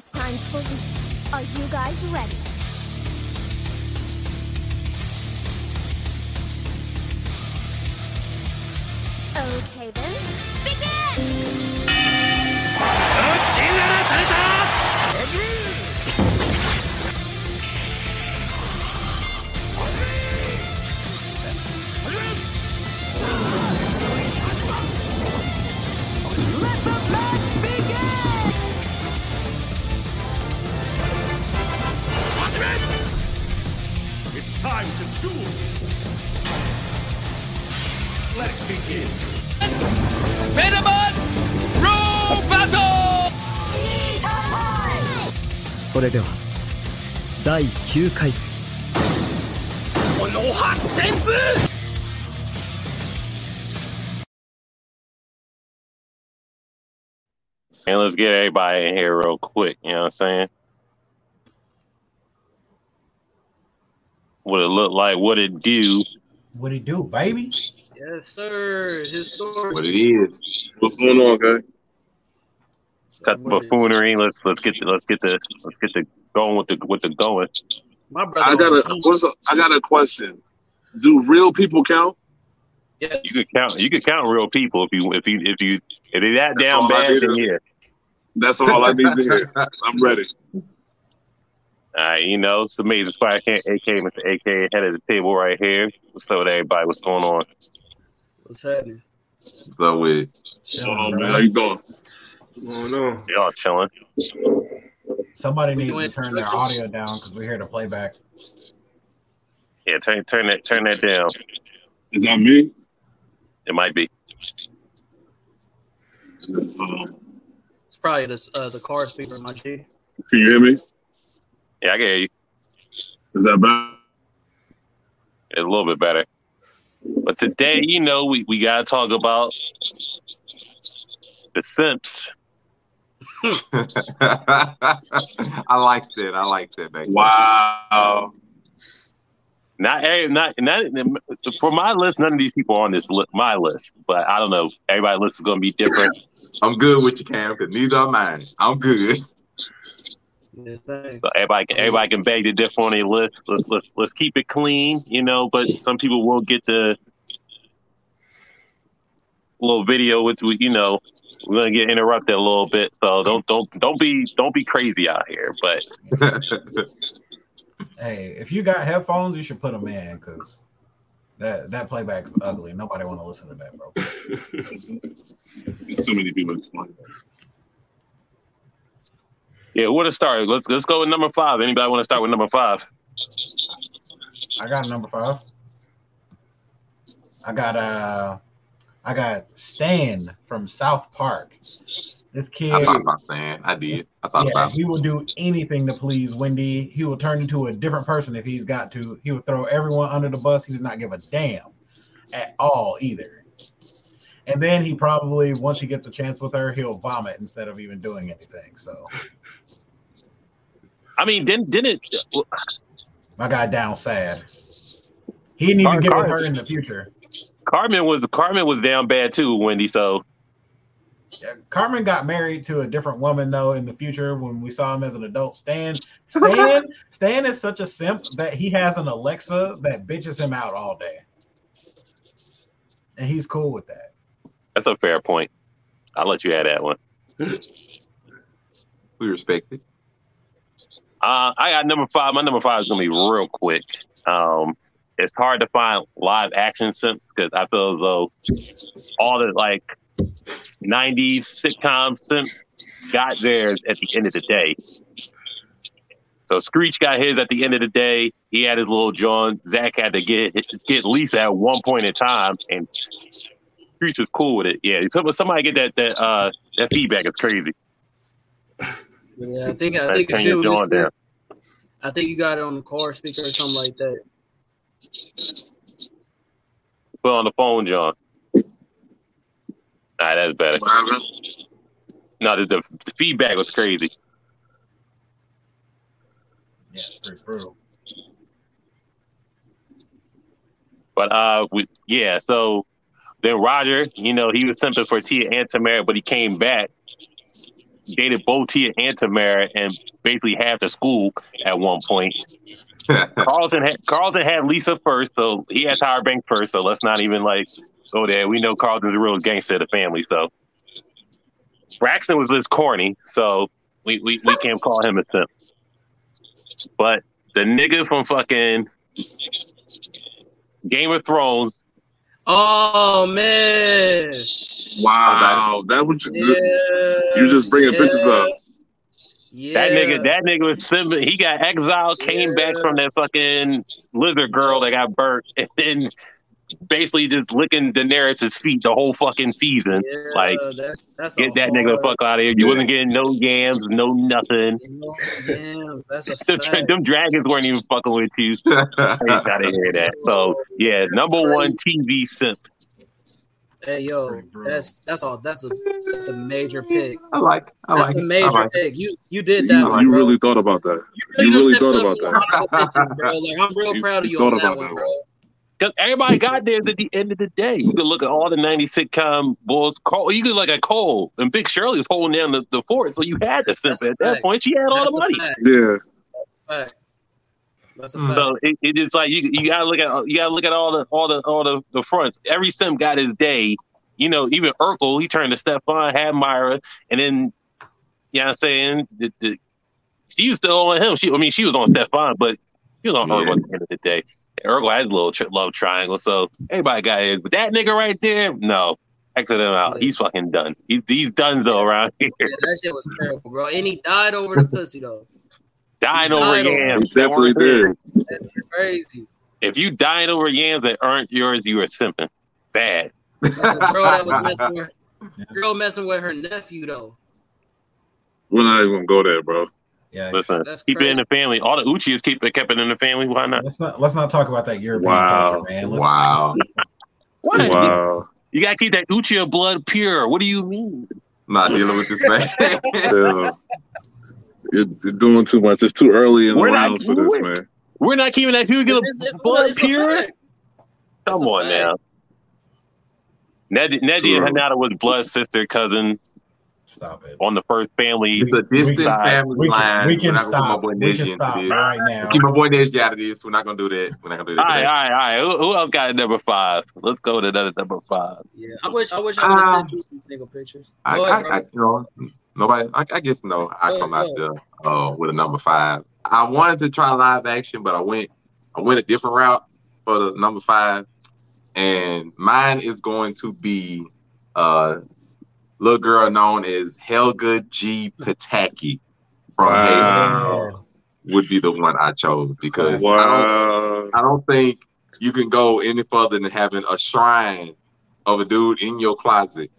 This time's for you. Are you guys ready? Okay 9回戦この発旋風 And let's get everybody in here real quick. You know what I'm saying? What it look like, what it do. What it do, baby? Yes, sir. His story. What it is. What's going on, guy? Cut the buffoonery. Let's let's get the, let's get the let's get the going with the with the going. My brother. I got a what's a, I got a question. Do real people count? Yes. You can count you can count real people if you if you if you if they that That's down bad need then to- yeah. That's all I need to hear. I'm ready. All right, you know, it's amazing. Spy AK, Mr. AK, head of the table right here. What's up with everybody? What's going on? What's happening? So with Chilling, man, bro. how you doing? Y'all chilling. Somebody We needs to turn their audio down because we hear the playback. Yeah, turn turn that turn that down. Is that me? It might be. Um, It's probably the uh, the car speaker, my G. can you hear me? Yeah, I can hear you. Is that bad? It's a little bit better. But today, you know, we, we gotta talk about the simps. I like that. I like that. Back Wow. Not every, not not for my list. None of these people are on this li- my list, but I don't know. Everybody's list is gonna be different. I'm good with you, Cam, because neither are mine. I'm good. Yeah. So everybody can everybody can beg to differ on their list. Let's let's let's keep it clean, you know. But some people will get the little video with you know. We're gonna get interrupted a little bit, so don't don't don't be don't be crazy out here. But Hey, if you got headphones, you should put them in because that that playback's ugly. Nobody want to listen to that, bro. There's too many people explaining. yeah, where to start? Let's let's go with number five. Anybody want to start with number five? I got number five. I got uh, I got Stan from South Park. This kid, I thought about saying. I did. I thought yeah, about he will do anything to please Wendy. He will turn into a different person if he's got to. He will throw everyone under the bus. He does not give a damn at all either. And then he probably, once he gets a chance with her, he'll vomit instead of even doing anything. So I mean, didn't didn't my guy down sad. He didn't even Car- get with her in the future. Cartman was Cartman was down bad too, Wendy. So Yeah, Cartman got married to a different woman though in the future when we saw him as an adult. Stan, Stan, Stan is such a simp that he has an Alexa that bitches him out all day, and he's cool with that. that's a fair point. I'll let you add that one. we respect it. Uh, I got number five. My number five is gonna be real quick. Um, it's hard to find live action simps because I feel as though all the like '90s sitcom simps got theirs at the end of the day. So Screech got his at the end of the day. He had his little John. Zach had to get get Lisa at one point in time, and Screech was cool with it. Yeah, some- somebody get that that uh that feedback is crazy. Yeah, I think I think the shit was I think you got it on the car speaker or something like that. Put on the phone, John. Right, that's better. No, the, the, the feedback was crazy. Yeah, it's pretty brutal. But uh, we, yeah. So then Roger, you know, he was simping for Tia and Tamara, but he came back dated both Tia and Tamara and basically half the school at one point. Carlton had Carlton had Lisa first, so he had Tyra Banks first. So let's not even like go there. We know Carlton's a real gangster of the family. So Braxton was this corny, so we we, we can't call him a simp. But the nigga from fucking Game of Thrones, Oh man. Wow, that was Yeah. you just bringing pictures up. Yeah. that nigga, that nigga was Simba. He got exiled, came back from that fucking lizard girl that got burnt, and then basically just licking Daenerys' feet the whole fucking season. Yeah, Like, that's that's Get a that nigga the hard- fuck out of here. You wasn't getting no yams, no nothing. No, damn, that's a Them, fact. them dragons weren't even fucking with you. I ain't gotta hear that. So yeah, number one TV simp. Hey yo, that's that's all. That's a that's a major pick. I like. I That's like. a it. I major like pick. You you did that You, one, you bro. really thought about that. you you really thought about that. honorable mentions, bro. Like I'm real You- proud of you you thought on that about one, that bro. Because everybody got there at the end of the day. You could look at all the 90 sitcom bulls. Cole, you could look at Cole and Big Shirley was holding down the, the fort, so you had to simp at that fact. point. She had all That's the a money. fact. Yeah. fact. That's a Mm. fact. So it, it just like you you gotta look at you gotta look at all the all the all the, the fronts. Every simp got his day. You know, even Urkel, he turned to Stefan, had Myra, and then you know what I'm saying? The, the, she was still on him. She I mean she was on Stefan, but she was on Yeah. Urkel at the end of the day. Urkel had a little tri- love triangle, so everybody got it. But that nigga right there, no. Exit him out. He's fucking done. He, he's done though around here. Yeah, that shit was terrible, bro. And he died over the pussy though. Dying over died over- yams. Definitely did. That's crazy. If you dying over yams that aren't yours, you are simping. Bad. Like girl that was messing with girl messing with her nephew though. We're not even gonna go there, bro. Yeah. Listen, That's keep it in the family. All the Uchis keep it kept it in the family. Why not? Let's not let's not talk about that European Wow. culture, man. Let's, Wow. Why? Wow. You gotta keep that Uchiha blood pure. What do you mean? Not dealing with this man. Yeah. You're, you're doing too much. It's too early in the We're not- rounds for this, man. We're not keeping that Hyuga blood pure. Come on fact. now. Neji, Neji and Hinata was blood sister cousin stop it. on the first family. it's a distant We- family We line. can, we We're can not my stop. boy We can stop this. right now. Keep my boy Neji out of this. We're not gonna do that. We're not gonna do that. right, today. all right, all right. Who, who else got a number five? Let's go to another number five. Yeah, I wish I wish I would have Um, sent you some single pictures. I, Go ahead, I, I, you know, nobody. I, I guess no. I Go come ahead, out there uh, with a number five. I wanted to try live action, but I went. I went a different route for the number five, and mine is going to be uh, little girl known as Helga G. Pataki from Wow. Halo would be the one I chose because I don't I don't think you can go any further than having a shrine of a dude in your closet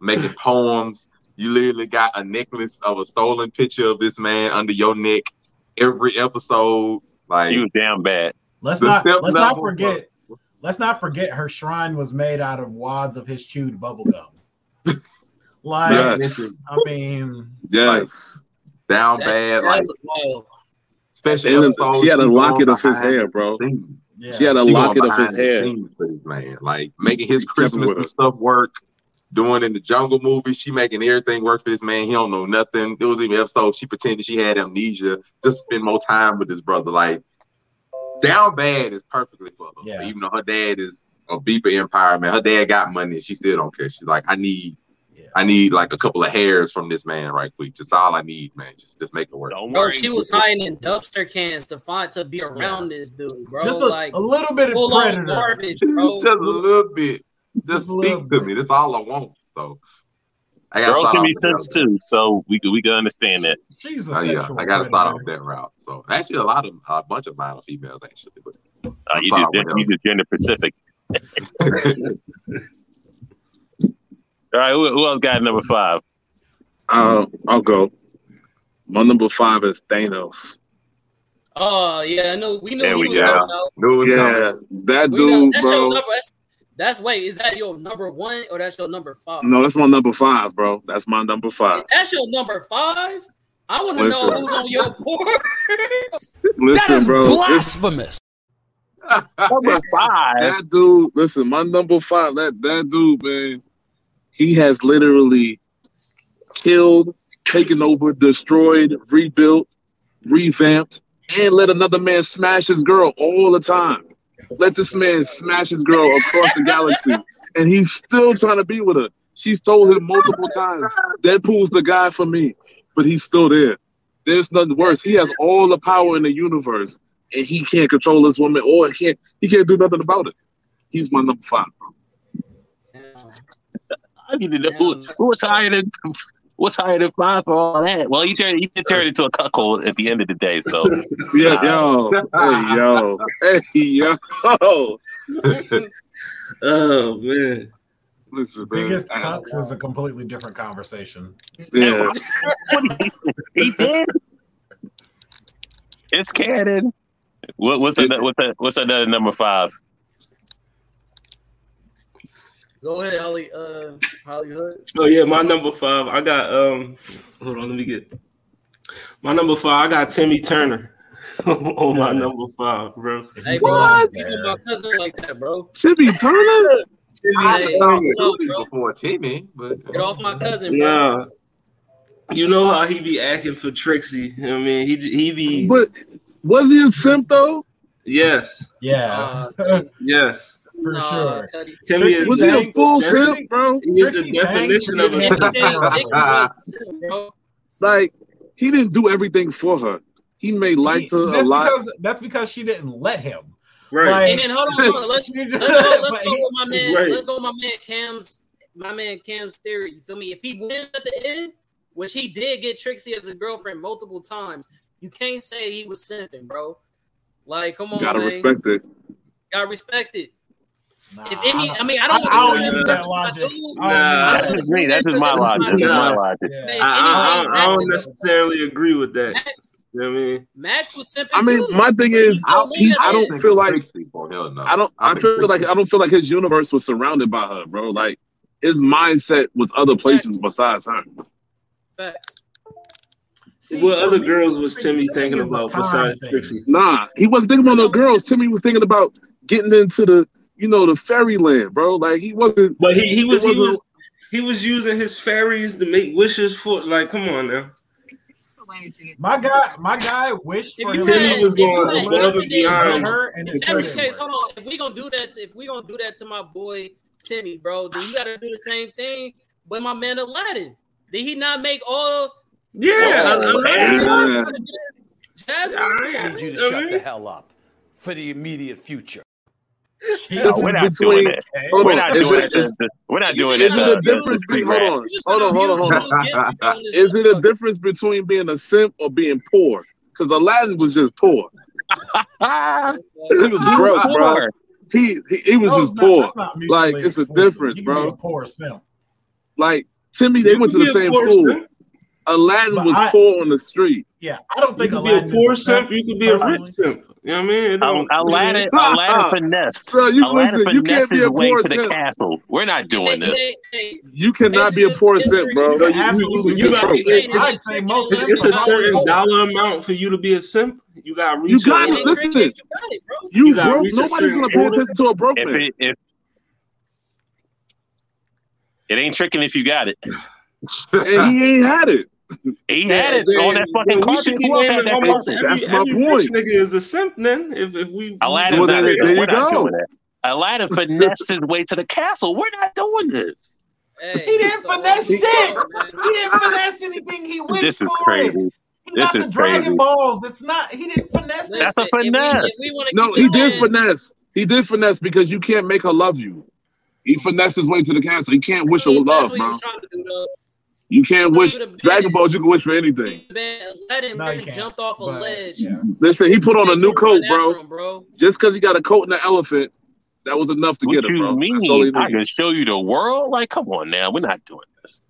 making poems. You literally got a necklace of a stolen picture of this man under your neck every episode. Like She was damn bad. Let's not let's not level, forget let's not forget her shrine was made out of wads of his chewed bubble gum. like Yes. I mean Yes. down That's, bad, that like especially And episodes she had a locket of his hair, bro. yeah. She had a He going locket of his hair. scenes man, like making his He kept it Christmas and stuff work. Doing in the Jungle movie, she making everything work for this man. He don't know nothing. It was even episode she pretended she had amnesia just spend more time with his brother. Like down bad is perfectly for her. Yeah. Even though her dad is a beeper empire man, her dad got money and she still don't care. She's like, I need, Yeah. I need like a couple of hairs from this man right quick. Just all I need, man. Just just make it work. Don't Bro, worry. she was hiding in dumpster cans to find to be around this dude, bro. Just a, like a little bit of full predator. garbage, just a little bit. Just Just speak to bit. me. That's all I want. So I gotta Girls can be with simps too, so we can we can understand that. She's a Oh, yeah, I gotta start predator. off that route. So actually, a lot of a bunch of mine are females actually, but Uh, you just you just gender Pacific. All right, who, who else got number five? Uh, I'll go. My number five is Thanos. Oh yeah, I know. We knew There he we was go. talking about. Dude, Yeah, that We know dude, that's your bro. number. That's, that's wait. Is that your number one or that's your number five? No, that's my number five, bro. That's my number five. That's your number five. I want to know who's on your board. Listen, bro. This, blasphemous. Number five. that dude, listen, my number five, that that dude, man, he has literally killed taken over, destroyed, rebuilt, revamped, and let another man smash his girl all the time. Let this man smash his girl across the galaxy, and he's still trying to be with her. She's told him multiple times, Deadpool's the guy for me, but he's still there. There's nothing worse. He has all the power in the universe, and he can't control this woman, or he can't he can't do nothing about it. He's my number five. Bro. I need to know who, what's higher than what's higher than five for all that. Well, he turned he did turn into a cuckold at the end of the day. So Yeah, yo, hey, yo, hey, yo. Oh man. Listen, man. Biggest cucks is a completely different conversation. Yeah. he did. It's canon. What, what's another, what's that, what's another number five? Go ahead, Holly. Uh, Hollywood. Oh yeah, my number five. I got um. Hold on, let me get my number five. I got Timmy Turner on my number five, bro. Hey, bro, What? My cousin like that, bro. Timmy Turner? I Hey, saw hey, movies bro. before Timmy, but Get off my cousin, bro. Nah. You know how he be acting for Trixie. I mean, he he be But was he a simp though? yes, Yeah, Uh, yes. For nah, sure. Cuddy. Timmy Trixie is Was he a full Trixie- simp, bro? he is the definition of a didn't simp. Anything Nick was the same, bro. Like he didn't do everything for her. He made life to a that's lot. because that's because she didn't let him. Right. Like- And then hold on, hold on. Let's You let's just- go, let's go with my man. Right. Let's go with my man Cam's my man Cam's theory. You feel me? If he wins at the end, which he did get Trixie as a girlfriend multiple times, you can't say he was simping, bro. Like, come on, Gotta man. respect it. Gotta respect it. Nah, If any, I I mean, I don't. I don't use with that logic. I do. Nah. I That's don't agree me. That's just my this, this is logic. That's my logic. Yeah. Hey, I, I, I, I don't Max- necessarily agree with that. Max, You know what I mean? Max was simping I mean, too. my thing is, he's he, I don't feel like hell no. I don't. I think feel like I don't feel like his universe was surrounded by her, bro. Like his mindset was other places besides her. Facts. See, What other me, girls was Timmy thinking about besides. Trixie? Nah, he wasn't thinking about no girls. Timmy was thinking about getting into the, you know, the fairyland, bro. Like he wasn't. But he, he was he wasn't- was he was using his fairies to make wishes for like come on now. My guy, my guy wished If for you him Timmy to was going with above and beyond. her, and If it that's the didn't case, hold on. If we gonna do that, to, if we gonna do that to my boy Timmy, bro, then you gotta do the same thing with my man Aladdin. Did he not make all? Yeah, Oh, Aladdin yeah. was- Jasmine. I need you to shut the hell up for the immediate future. No, we're not between- doing it. Hold We're on, not doing it- it. to- We're not doing uh, just it. Is it a difference? Between, hold on, hold on, hold on, hold on. the new gifts you got on this Is it a difference between being a simp or being poor? Because Aladdin was just poor. He was broke, bro. He he, he was No, just not- poor. not Like, it's a difference, You can be bro. a poor simp. Like Timmy, they went to the same school. simp. Aladdin But was I- poor on the street. Yeah, I don't You think could be a poor simp. You could be a rich simp. You know what I mean? It Al- don't- Aladdin, Aladdin finessed. So you Aladdin listen, you can't be a poor to the simp. castle. We're not doing this. Hey, hey, You cannot be a poor simp, bro. No, you- Absolutely. you got- I'd it's- say most It's, it's a certain dollar amount for you to be a simp. You got to reach. You got a- it. Listen. You got it, bro. You, You gotta broke. reach Nobody's gonna pay attention to a broke If man. it, if it ain't tricking if you got it. and he ain't had it. He Yeah, had it then- on that fucking then we carpet. should be Who else had naming that almost every, That's my every point. nigga is a simp. Then if if we Aladdin's Well, not then- doing there you We're go. doing that. Aladdin finessed his way to the castle. We're not doing this. Hey, He didn't so- finesse shit. Man. He didn't finesse anything. He wished This is for it. crazy. He This got is the Dragon crazy. Balls. It's not. He didn't finesse Listen, That's a if we- finesse. if we wanna No, he did going- finesse. He did finesse because you can't make her love you. He finessed his way to the castle. He can't wish her love, That's what he bro. You can't wish He would've been- Dragon Balls. You can wish for anything. Man, Aladdin No, you jumped off a But, ledge. yeah. Listen, he put on a new coat, bro. Him, bro. Just because he got a coat and an elephant, that was enough to What get him, you bro. That's all he mean? I can show you the world? Like, come on now. We're not doing this.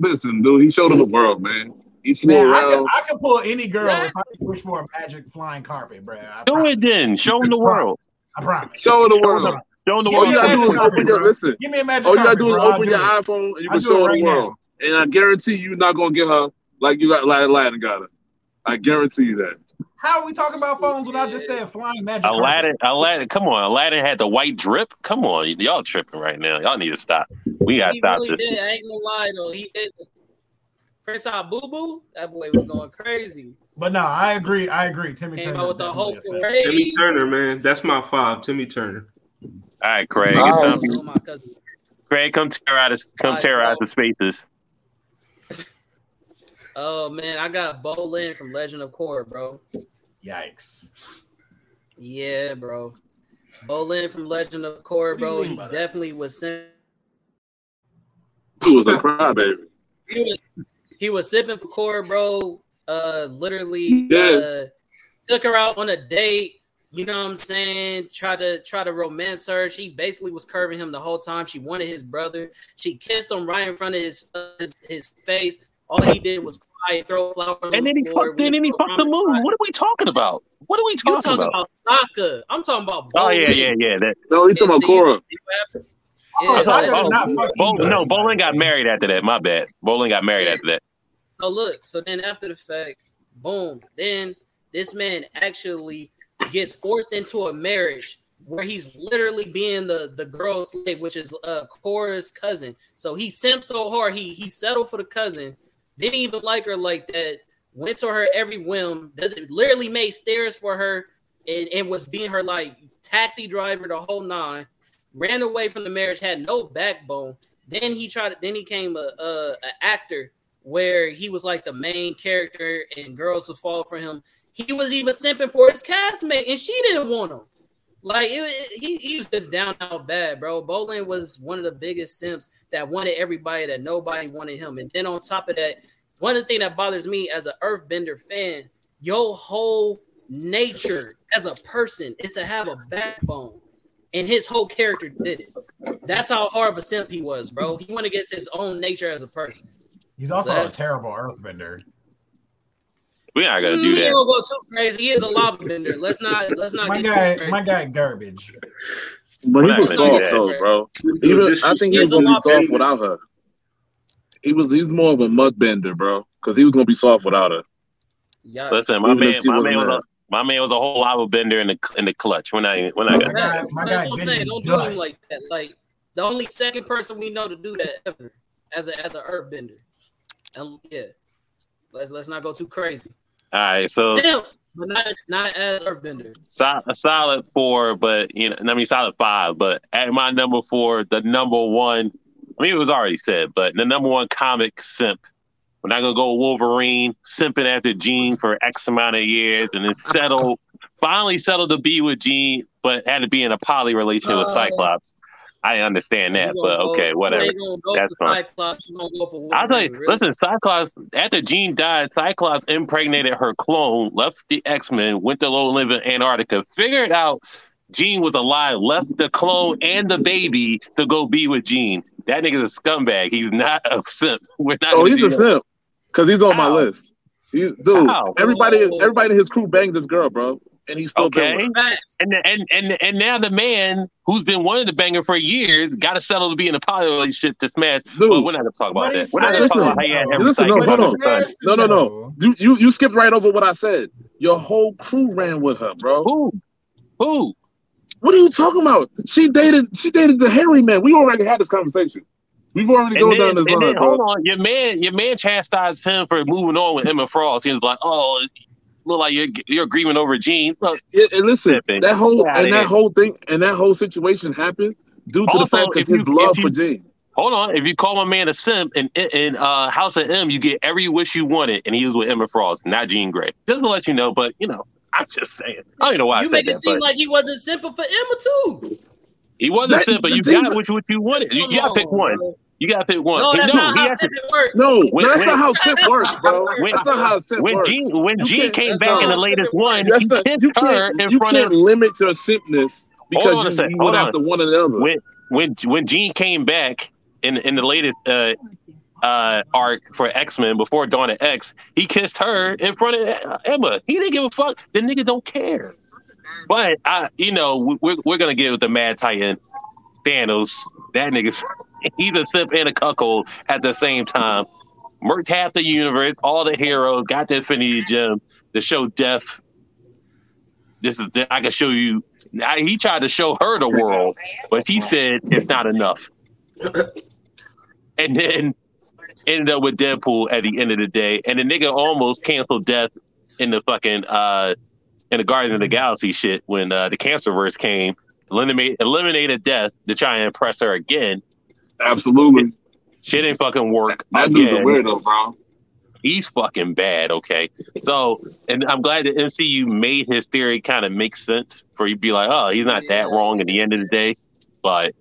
Listen, dude, he showed him the world, man. He flew Man, I can. I could pull any girl if I could wish for a magic flying carpet, bro. I Do promise. it then. Show them the world. I promise. Show him the world. show them the Give All you gotta do is magic open your listen. Give me a magic All you gotta carpet, do is bro. Open your it. iPhone and you can show it her right the world. And I guarantee you, you're not gonna get her like you got Aladdin Aladdin got her. I guarantee you that. How are we talking about phones when I just said flying magic carpet? Aladdin, Aladdin, come on. Aladdin had the white drip. Come on. Y'all tripping right now. Y'all need to stop. We gotta stop really this. did. I ain't gonna lie though. He did. Prince Boo Boo, that boy was going crazy. But no, I agree. I agree. Timmy Came Turner out with the whole a Timmy Turner, man. That's my five. Timmy Turner. All right, Craig. It's Wow. time for Oh, my cousin. Craig, come terrorize, come Alright, terrorize the spaces. Oh man, I got Bolin from Legend of Korra, bro. Yikes. Yeah, bro. Bolin from Legend of Korra, bro. He definitely was sent. He was a crybaby. He was, he was sipping for Korra, bro. Uh, literally, Yeah. uh, took her out on a date. You know what I'm saying? Tried to try to romance her. She basically was curving him the whole time. She wanted his brother. She kissed him right in front of his uh, his, his face. All he did was cry, throw flowers. And then he floor. fucked. Then he fucked the moon. What are we talking about? What are we You talking, talking about? about Sokka? I'm talking about. Oh yeah, yeah, yeah. That. No, he's talking about See- Korra. see? Oh, Yeah, Sokka so- did not fuck Bo- anybody, no, by Bolin got married after that. My bad. Bolin got married after that. So look, so then after the fact, boom, then this man actually gets forced into a marriage where he's literally being the the girl's slave, which is uh Korra's cousin. So he simped so hard, he he settled for the cousin, didn't even like her like that, went to her every whim, does it literally made stairs for her and, and was being her like taxi driver the whole nine, ran away from the marriage, had no backbone. Then he tried then he came a, a, a actor where he was like the main character and girls would fall for him. He was even simping for his castmate, and she didn't want him. Like it, it- he, he was just down out bad, bro. Bolin was one of the biggest simps that wanted everybody that nobody wanted him. And then on top of that, one of the things that bothers me as an Earthbender fan, your whole nature as a person is to have a backbone. And his whole character did it. That's how hard of a simp he was, bro. He went against his own nature as a person. He's also So a terrible earthbender. We're not gonna do that. He that. don't go too crazy. He is a lava bender. Let's not let's not My get guy, too crazy. my guy, garbage. But he We're was not gonna soft though, bro. Dude, Even this I think He he was gonna be soft bender. without her. He was he's more of a mud bender, bro. Because he was gonna be soft without her. Yikes. Listen, my Even man, my man was a my man was a whole lava bender in the in the clutch. when I not even- we're not My gonna. guy, That's, my that's guy what I'm saying. Don't do him like that. Like the only second person we know to do that ever as a as an earthbender. And yeah. Let's let's not go too crazy. All right, so Simp, but not not as earthbender. so, a solid four, but you know, I mean solid five. But at my number four, the number one, I mean it was already said, but the number one comic simp. We're not gonna go Wolverine simping after Jean for X amount of years, and then settle, finally settled to be with Jean, but had to be in a poly relationship with Uh, Cyclops. I understand You that, but go- okay, whatever. ain't gonna go That's fine. Cyclops. Gonna go for I'll tell you, really. listen, Cyclops, after Jean died, Cyclops impregnated her clone, left the X Men, went to low live in Antarctica, figured out Jean was alive, left the clone and the baby to go be with Jean. That nigga's a scumbag. He's not a simp. We're not Oh, he's a that. simp. Cause he's on my list. He's, dude, How? everybody Oh. everybody in his crew banged this girl, bro. And he's still Okay. with And, and and and now the man who's been wanting to bang her for years got to settle to be in a poly relationship to smash. Dude. Well, we're not gonna talk about that. We're not gonna listen, talk about how he had listen, no, cycle hold on. the. No, no, no. You, you you skipped right over what I said. Your whole crew ran with her, bro. Who? Who? What are you talking about? She dated she dated the hairy man. We already had this conversation. We've already gone down this line, then hold on, your man, your man chastised him for moving on with Emma Frost. He was like, "Oh, look like you're you're grieving over Jean." Look, Yeah, and listen, Sipping. that whole Get and that whole thing and that whole situation happened due to the fact because his you- love you- for Jean. hold on. If you call my man a simp in in uh, House of M, you get every wish you wanted, and he was with Emma Frost, not Jean Grey. Just to let you know, but you know, I'm just saying. I don't even know why You I make said it that, seem but like he wasn't simple for Emma too. he wasn't That- simp. But you got that- which what you wanted. You Come gotta pick one. bro. You gotta pick one. No, He- that's no, not he how has to- works. No, When- that's when- not how simp works, bro. When- that's not how simp when works. Jean when You Jean came back in the latest one, That's he not, kissed you her can't in you front can't of limit your simpness because you, sec, you hold went on. after one or the other. when when when Jean came back in in the latest uh uh arc for X Men before Dawn of X, he kissed her in front of Emma. He didn't give a fuck. The nigga don't care. But I, you know, we- we're we're gonna get with the Mad Titan, Thanos. That nigga's he's a simp and a cuckold at the same time. Murked half the universe, all the heroes, got the Infinity Gem to show death. This is I can show you. I, he tried to show her the world, but she said it's not enough. and then ended up with Deadpool at the end of the day, and the nigga almost canceled death in the fucking uh in the Guardians of the Galaxy shit when uh, the Cancerverse came, eliminate eliminated death to try and impress her again. Absolutely. Shit didn't fucking work. That dude's a again. weirdo, bro. He's fucking bad. Okay, so and I'm glad that MCU made his theory kind of make sense for you to be like, oh, he's not that wrong at the end of the day. But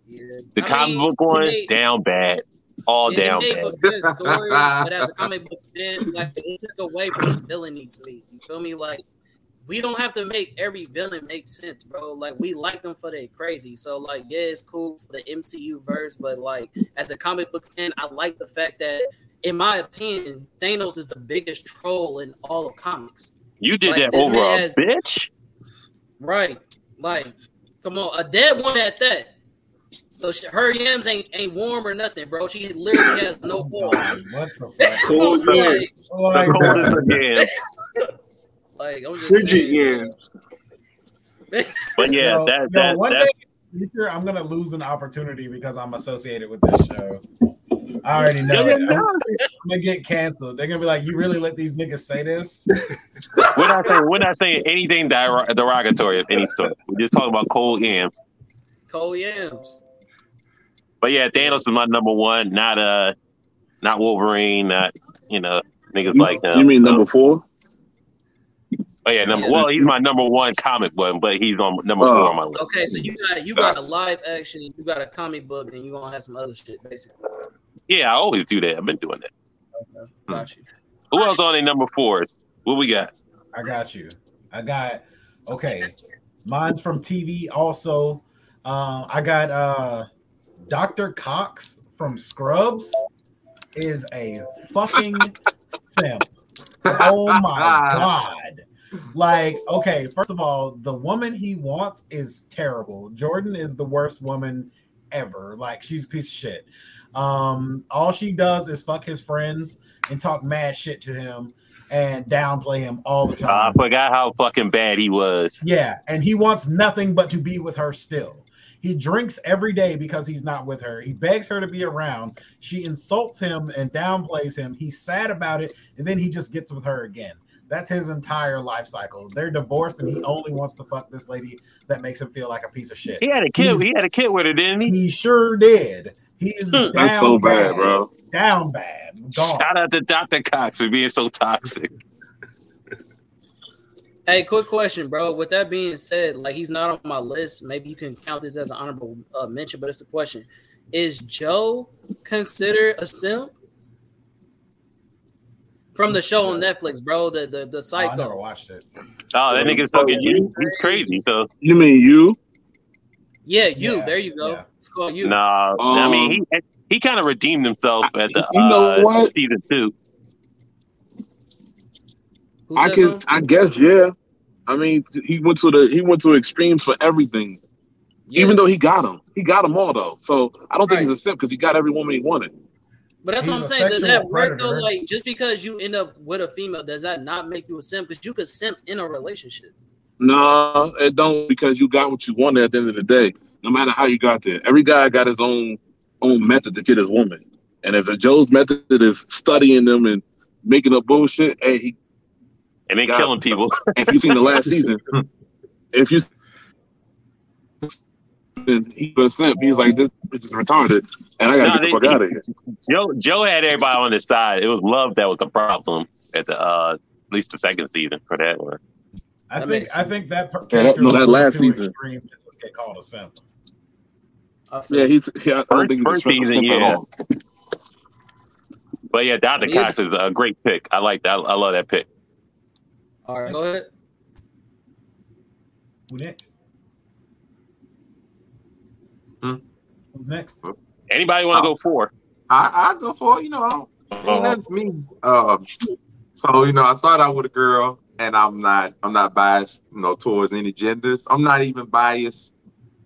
the I comic mean, book one he made- down bad, all Yeah, down bad. good story, but as a comic book fan, like it took away from his villainy to me. You feel me? Like we don't have to make every villain make sense, bro. Like we like them for their crazy. So like, yeah, it's cool for the MCU verse, but like as a comic book fan, I like the fact that, in my opinion, Thanos is the biggest troll in all of comics. You did Like, that this over a has- bitch. Right. Like, come on, a dead one at that. So she, her yams ain't ain't warm or nothing, bro. She literally has no balls. What the fuck? Cool like. Like, The coldest again. Like I'm just Frigid saying. yams. But yeah, yo, that yo, that one that day future, I'm gonna lose an opportunity because I'm associated with this show. I already know. Yeah, yeah, I'm, I'm gonna get canceled. They're gonna be like, "You really let these niggas say this?" we're not saying we're not saying anything derog- derogatory of any sort. We're just talking about cold yams. Cole Yams. But yeah, Thanos is my number one, not uh not Wolverine, not you know, niggas like him. You mean number four? Oh yeah, number Yeah. well, he's my number one comic book, but he's on number Oh. four on my list. Okay, so you got you got a live action, you got a comic book, and you gonna have some other shit, basically. Yeah, I always do that. I've been doing that. Okay, got you. Who else on a number fours? What we got? I got you. I got okay. Mine's from TV also. Uh, I got uh Dr. Cox from Scrubs is a fucking simp. Oh my god. Like, okay, first of all, the woman he wants is terrible. Jordan is the worst woman ever. Like, she's a piece of shit. Um, all she does is fuck his friends and talk mad shit to him and downplay him all the time. I forgot how fucking bad he was. Yeah, and he wants nothing but to be with her still. He drinks every day because he's not with her. He begs her to be around. She insults him and downplays him. He's sad about it, and then he just gets with her again. That's his entire life cycle. They're divorced, and he only wants to fuck this lady that makes him feel like a piece of shit. He had a kid. He had a kid with her, didn't he? He sure did. He's down That's so bad, bad, bro. Down bad. Gone. Shout out to Dr. Cox for being so toxic. Hey, quick question, bro. With that being said, like he's not on my list. Maybe you can count this as an honorable uh, mention, but it's a question: Is Joe considered a simp from the show on Netflix, bro? The the the Oh, I never watched it. Oh, that nigga's fucking you. He's crazy. So You mean you? yeah, you. Yeah, there you go. yeah. It's called you. nah, I mean he Um, he kind of redeemed himself at the you know uh, what? season two. Who I can. something? I guess yeah. I mean, he went to the he went to extremes for everything. Yeah. Even though he got them, he got them all though. So I don't think he's a simp because he got every woman he wanted. But that's what I'm saying. Does that sexual work though? Like just because you end up with a female, does that not make you a simp? Because you could simp in a relationship. No, it don't because you got what you wanted at the end of the day. No matter how you got there, every guy got his own own method to get his woman. And if Joe's method is studying them and making up bullshit, hey, he, And then killing it. people. if you seen the last season, if you then he was simp, he's like this bitch is retarded, and I gotta Nah, get the they- fuck out of here. Joe Joe had everybody on his side. It was love that was the problem at the uh at least the second season for that one. I That think I think that per- Yeah, that- character no, that last season. extreme to get called a simp. I Yeah, he's. Yeah, I don't First- think he's a first season, yeah. at all. But yeah, Dr. He is- Cox is a great pick. I like that. I love that pick. All right, go ahead. Who next? Hmm? Who's next? Anybody want to go for? I I go for you know. Ain't Uh, nothing for me. Um, so you know, I started out with a girl, and I'm not I'm not biased, you know, towards any genders. I'm not even biased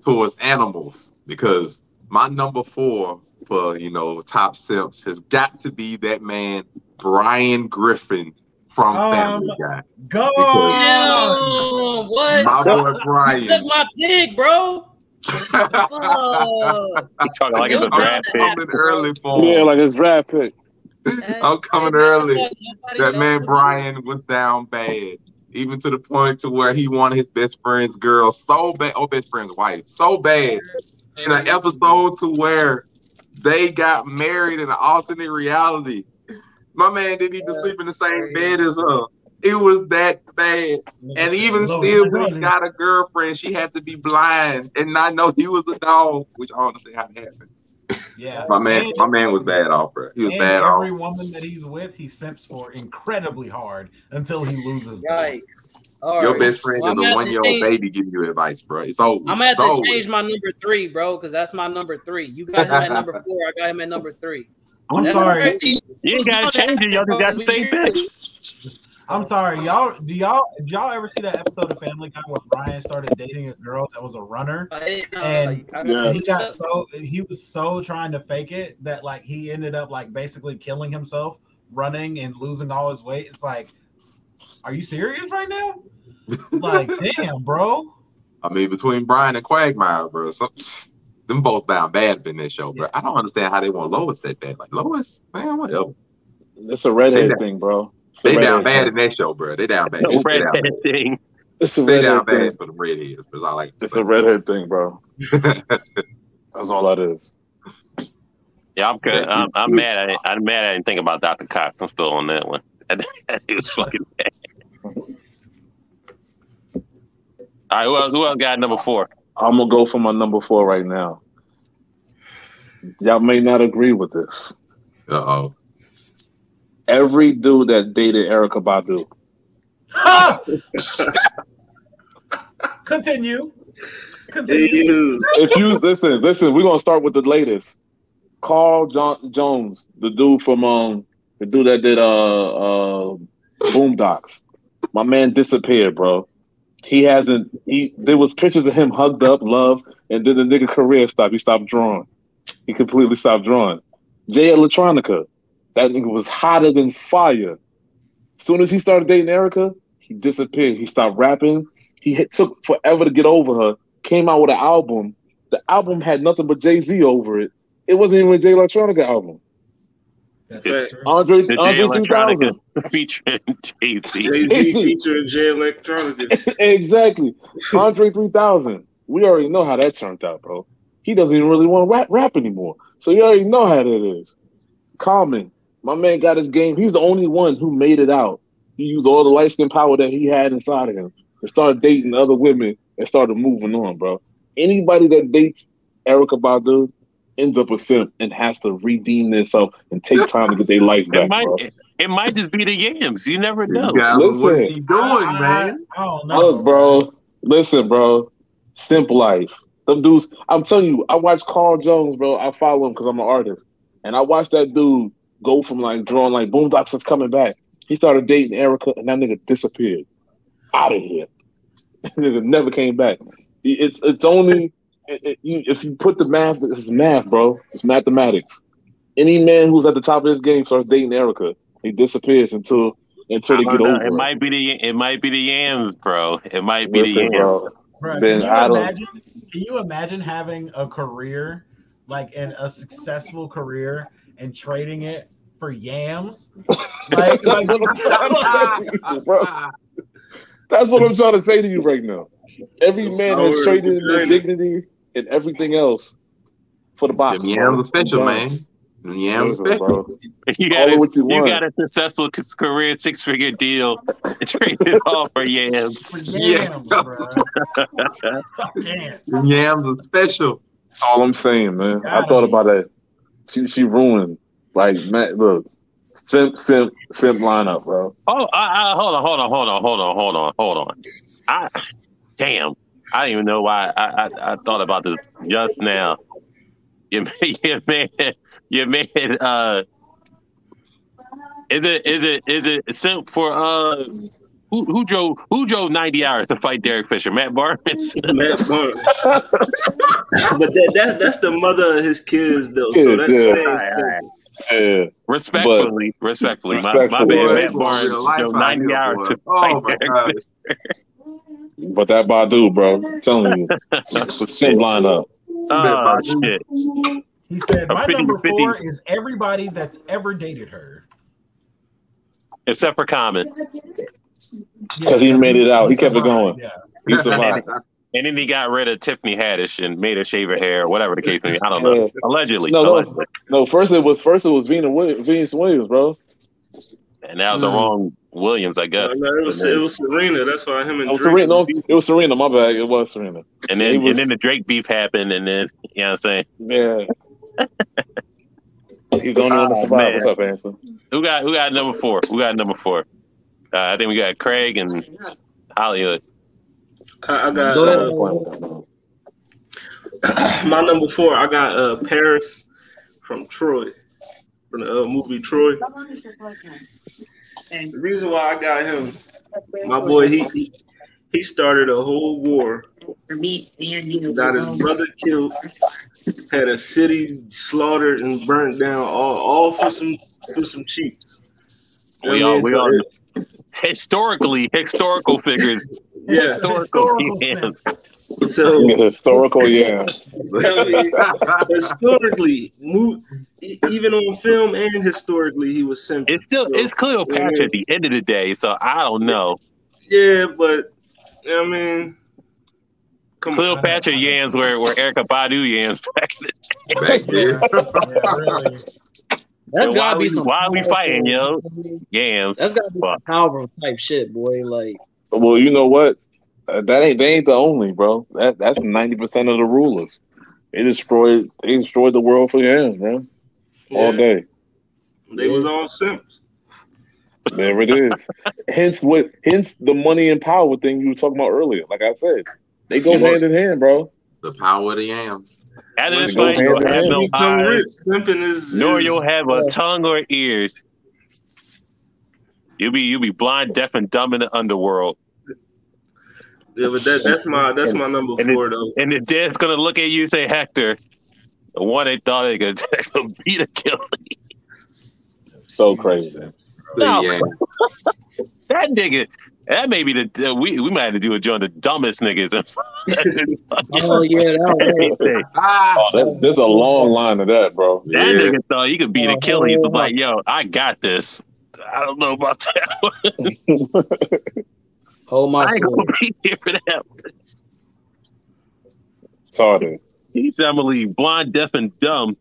towards animals because my number four for you know top simps has got to be that man Brian Griffin from Um, Family Guy. Go. Damn, what? My boy You took Brian. my pig, bro. Fuck. He talking like it's a draft pick. I'm in early form. Yeah, like it's draft pick. I'm coming early. That man Brian was down bad, even to the point to where he wanted his best friend's girl so bad, oh best friend's wife so bad in an episode to where they got married in an alternate reality. My man didn't even sleep in the same bed as her. It was that bad. And even still, when he got a girlfriend, she had to be blind and not know he was a dog, which I don't understand how that happened. Yeah, My man, my man was bad off, bro. He was and bad every off. woman that he's with, he simps for incredibly hard until he loses. Yikes. All Your right. best friend Well, is I'm a one year old baby giving you advice, bro. It's over. I'm gonna have It's to over. change my number three, bro, because that's my number three. You got him at number four. I got him at number three. I'm That's sorry. crazy. You ain't gotta change it. Y'all just got to stay bitch. I'm sorry, y'all. Do y'all did y'all ever see that episode of Family Guy where Brian started dating a girl that was a runner, and Yeah. he got so he was so trying to fake it that like he ended up like basically killing himself running and losing all his weight. It's like, are you serious right now? Like, damn, bro. I mean, between Brian and Quagmire, bro, some, them both down bad in this show, bro. I don't understand how they want Lois that bad. Like Lois, man, whatever. It's a redhead They- thing, bro. It's a They down bad thing. in that show, bro. They down bad. It's a They down redhead bad. thing. It's a They down redhead thing. bad for the redheads, but I like. It's a redhead thing, bro. That's all that is. Yeah, I'm good. I'm, I'm mad. I didn't, I'm mad. I didn't think about Dr. Cox. I'm still on that one. That shit was fucking bad. All right, who else, who else got number four? I'm gonna go for my number four right now. Y'all may not agree with this. Uh oh. Every dude that dated Erykah Badu. Continue. Continue. If you listen, listen, we're gonna start with the latest. Carl John Jones, the dude from um, the dude that did uh uh Boondocks. My man disappeared, bro. He hasn't. He there was pictures of him hugged up, love, and then the nigga career stopped. He stopped drawing. He completely stopped drawing. Jay Electronica, that nigga was hotter than fire. As soon as he started dating Erykah, he disappeared. He stopped rapping. He hit, took forever to get over her. Came out with an album. The album had nothing but Jay Z over it. It wasn't even a Jay Electronica album. That's Fact. true. Andre The Andre 3000. Electronica featuring Jay Z. Jay Z featuring Jay Electronica. exactly. Andre 3000. We already know how that turned out, bro. He doesn't even really want to rap, rap anymore. So you already know how that is. Common. My man got his game. He's the only one who made it out. He used all the light skin power that he had inside of him and started dating other women and started moving on, bro. Anybody that dates Erykah Badu ends up a simp and has to redeem themselves and take time to get their life It back, might, bro. it might just be the yams. You never know. You got Listen. what he doing, I- man? I, I don't know, Look, bro. Listen, bro. Simp life. Them dudes. I'm telling you, I watch Carl Jones, bro. I follow him because I'm an artist, and I watched that dude go from like drawing like Boondocks is coming back. He started dating Erykah, and that nigga disappeared out of here. nigga never came back. It's it's only it, it- you, if you put the math. This is math, bro. It's mathematics. Any man who's at the top of his game starts dating Erykah, he disappears until until they get don't know. over It it. might be the it might be the yams, bro. It might be the yams. bro. Bro, Then can I you don't- Can you imagine having a career like in a successful career and trading it for yams? Like, like Bro, that's what I'm trying to say to you right now. Every man has Power traded in their dignity and everything else for the box. Them bro. yams are special, man. Dance. Them yams Listen, special. bro. You got, a, what you you got a successful career six figure deal. Traded off for yams. for Yeah. yams, bro. I can't. Yams are special. That's all I'm saying, man. I Gotta thought be. about that. She she ruined. Like man, look, simp simp simp lineup, bro. Oh, I, I, hold on, hold on, hold on, hold on, hold on, hold on. I, damn, I didn't even know why I, I, I thought about this just now. You made, you made, you made, uh, is it, is it, is it simp for, uh, who, who drove, who drove 90 hours to fight Derek Fisher? Matt Barnes? Matt Barnes. but that, that that's the mother of his kids though. So that, Yeah, that is- Yeah, respectfully, respectfully, my, my Respectfully, man. Matt Barnes drove 90 hours to Oh fight Derek God. Fisher. but that Badu, bro, I'm telling you, it's a simp lineup. Oh, shit. He said, "My 50 number 50. four is everybody that's ever dated her." Except for Common. Because he made it out. He kept it going. Yeah. He survived. And then he got rid of Tiffany Haddish and made her shave her hair, or whatever the case may be. I don't know. Yeah. Allegedly. No, no, allegedly. no. First it was first it was Venus Williams, Venus Williams, bro. And that was the Mm. wrong Williams, I guess. No, it was it was Serena. That's why him and It was Drake Serena. No, it was Serena. My bad. It was Serena. And then He was- and then the Drake beef happened, and then you know what I'm saying. Yeah. He's the only one to Oh, survive. man. What's up, Anson? Who got who got number four? Who got number four? Uh, I think we got Craig and Hollywood. I, I got Go uh, my number four. I got uh, Paris from Troy, from the uh, movie Troy. The reason why I got him, my boy, he he, he started a whole war. Got his brother killed, had a city slaughtered and burnt down, all all for some for some cheats. We all we all it- historically historical figures. yeah. Historical, Historical yams. So Historical, yeah. I mean, historically, mo- e- even on film and historically, he was simple. It's still it's Cleopatra at the end of the day, so I don't know. Yeah, but you know what I mean, come Cleopatra yams were were Erykah Badu yams back in. Back then. Yeah, really. That's Yo, why gotta be we- some. why are we powerful- fighting, yo? Yams. That's gotta be Fuck. some powerful type shit, boy. Like, Well, you know what? Uh, that ain't they ain't the only, bro. That that's ninety percent of the rulers. They destroyed they destroyed the world for him, man. All day. They was all simps. There it is. hence what hence the money and power thing you were talking about earlier. Like I said, they go You know- hand in hand, bro. The power of the yams. After this Go fight, you'll hand have no eyes, is, nor you'll have a tongue or ears. You'll be you'll be blind, deaf, and dumb in the underworld. Yeah, but that, that's my that's my number And it- four though. And the dead's gonna look at you and say, Hector, the one they thought they could, they could beat a killer. So crazy. No. yams. That nigga, that may be the uh, we we might have to do a joint the dumbest niggas. oh yeah, that was Ah, Oh, that, there's a long line of that, bro. That Yeah. nigga thought he could beat Achilles. I'm like, yo, I got this. I don't know about that one. hold my I ain't gonna be here for that. It's hard. to- He said I'm gonna leave blind, deaf, and dumb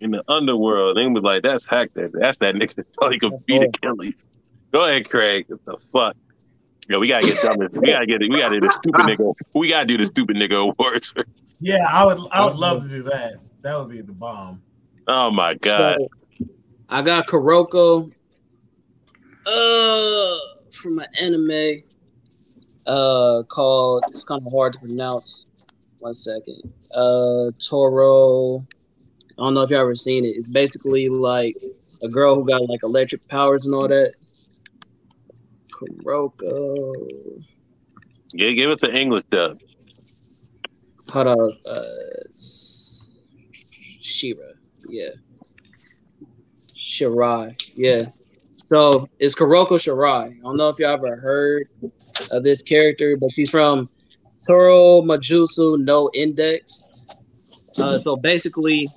in the underworld. They was like, that's Hector. That's that nigga that thought he could That's beat all. Achilles. Go ahead, Craig. What the fuck? Yo, we gotta get dumb. We gotta get it. we gotta do the stupid nigga. We gotta do the stupid nigga awards. Yeah, I would. I would love to do that. That would be the bomb. Oh my god. So, I got Kuroko. Uh, from an anime. Uh, called. It's kind of hard to pronounce. One second. Uh, Toaru. I don't know if y'all ever seen it. It's basically like a girl who got like electric powers and all that. Kuroko. Yeah, give us an English dub. Hold on. Uh, Shira. Yeah. Shirai. Yeah. So it's Kuroko Shirai. I don't know if y'all ever heard of this character, but she's from Toaru Majutsu no Index. Uh, so basically,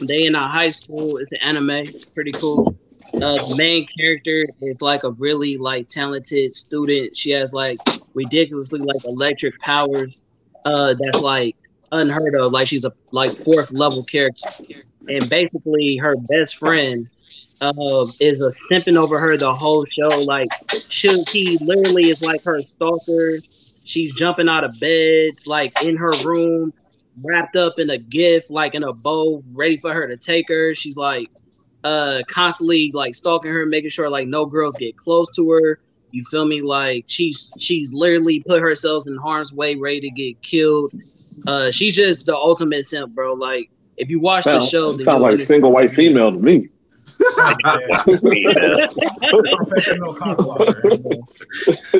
they in a high school. It's an anime. It's pretty cool. Uh, main character is like a really like talented student. She has like ridiculously like electric powers. Uh, that's like unheard of. Like she's a like fourth level character, and basically her best friend uh, is a simping over her the whole show. Like she, he literally is like her stalker. She's jumping out of bed, like in her room, wrapped up in a gift, like in a bow, ready for her to take her. She's like uh constantly like stalking her, making sure like no girls get close to her. You feel me? Like she's she's literally put herself in harm's way, ready to get killed. Uh she's just the ultimate simp, bro. Like if you watch the show, then sound like understand. single white female to me.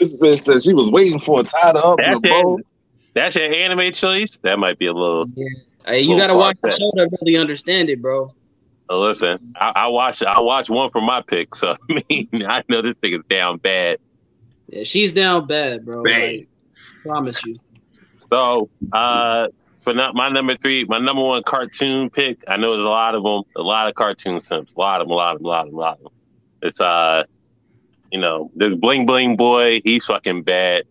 This said she was waiting for it tied up in That's a your, that's your anime choice? That might be a little. Hey, you Little gotta watch the far-fetched. show to really understand it, bro. Listen, I, I watch I watch one for my pick, so I mean I know this thing is down bad. Yeah, she's down bad, bro. Bang. Like, promise you. So uh for not my number three, my number one cartoon pick. I know there's a lot of them, a lot of cartoon simps, a lot of them, a lot of them, a lot of them, a lot of them. It's uh, you know, there's Bling Bling Boy. He's fucking bad.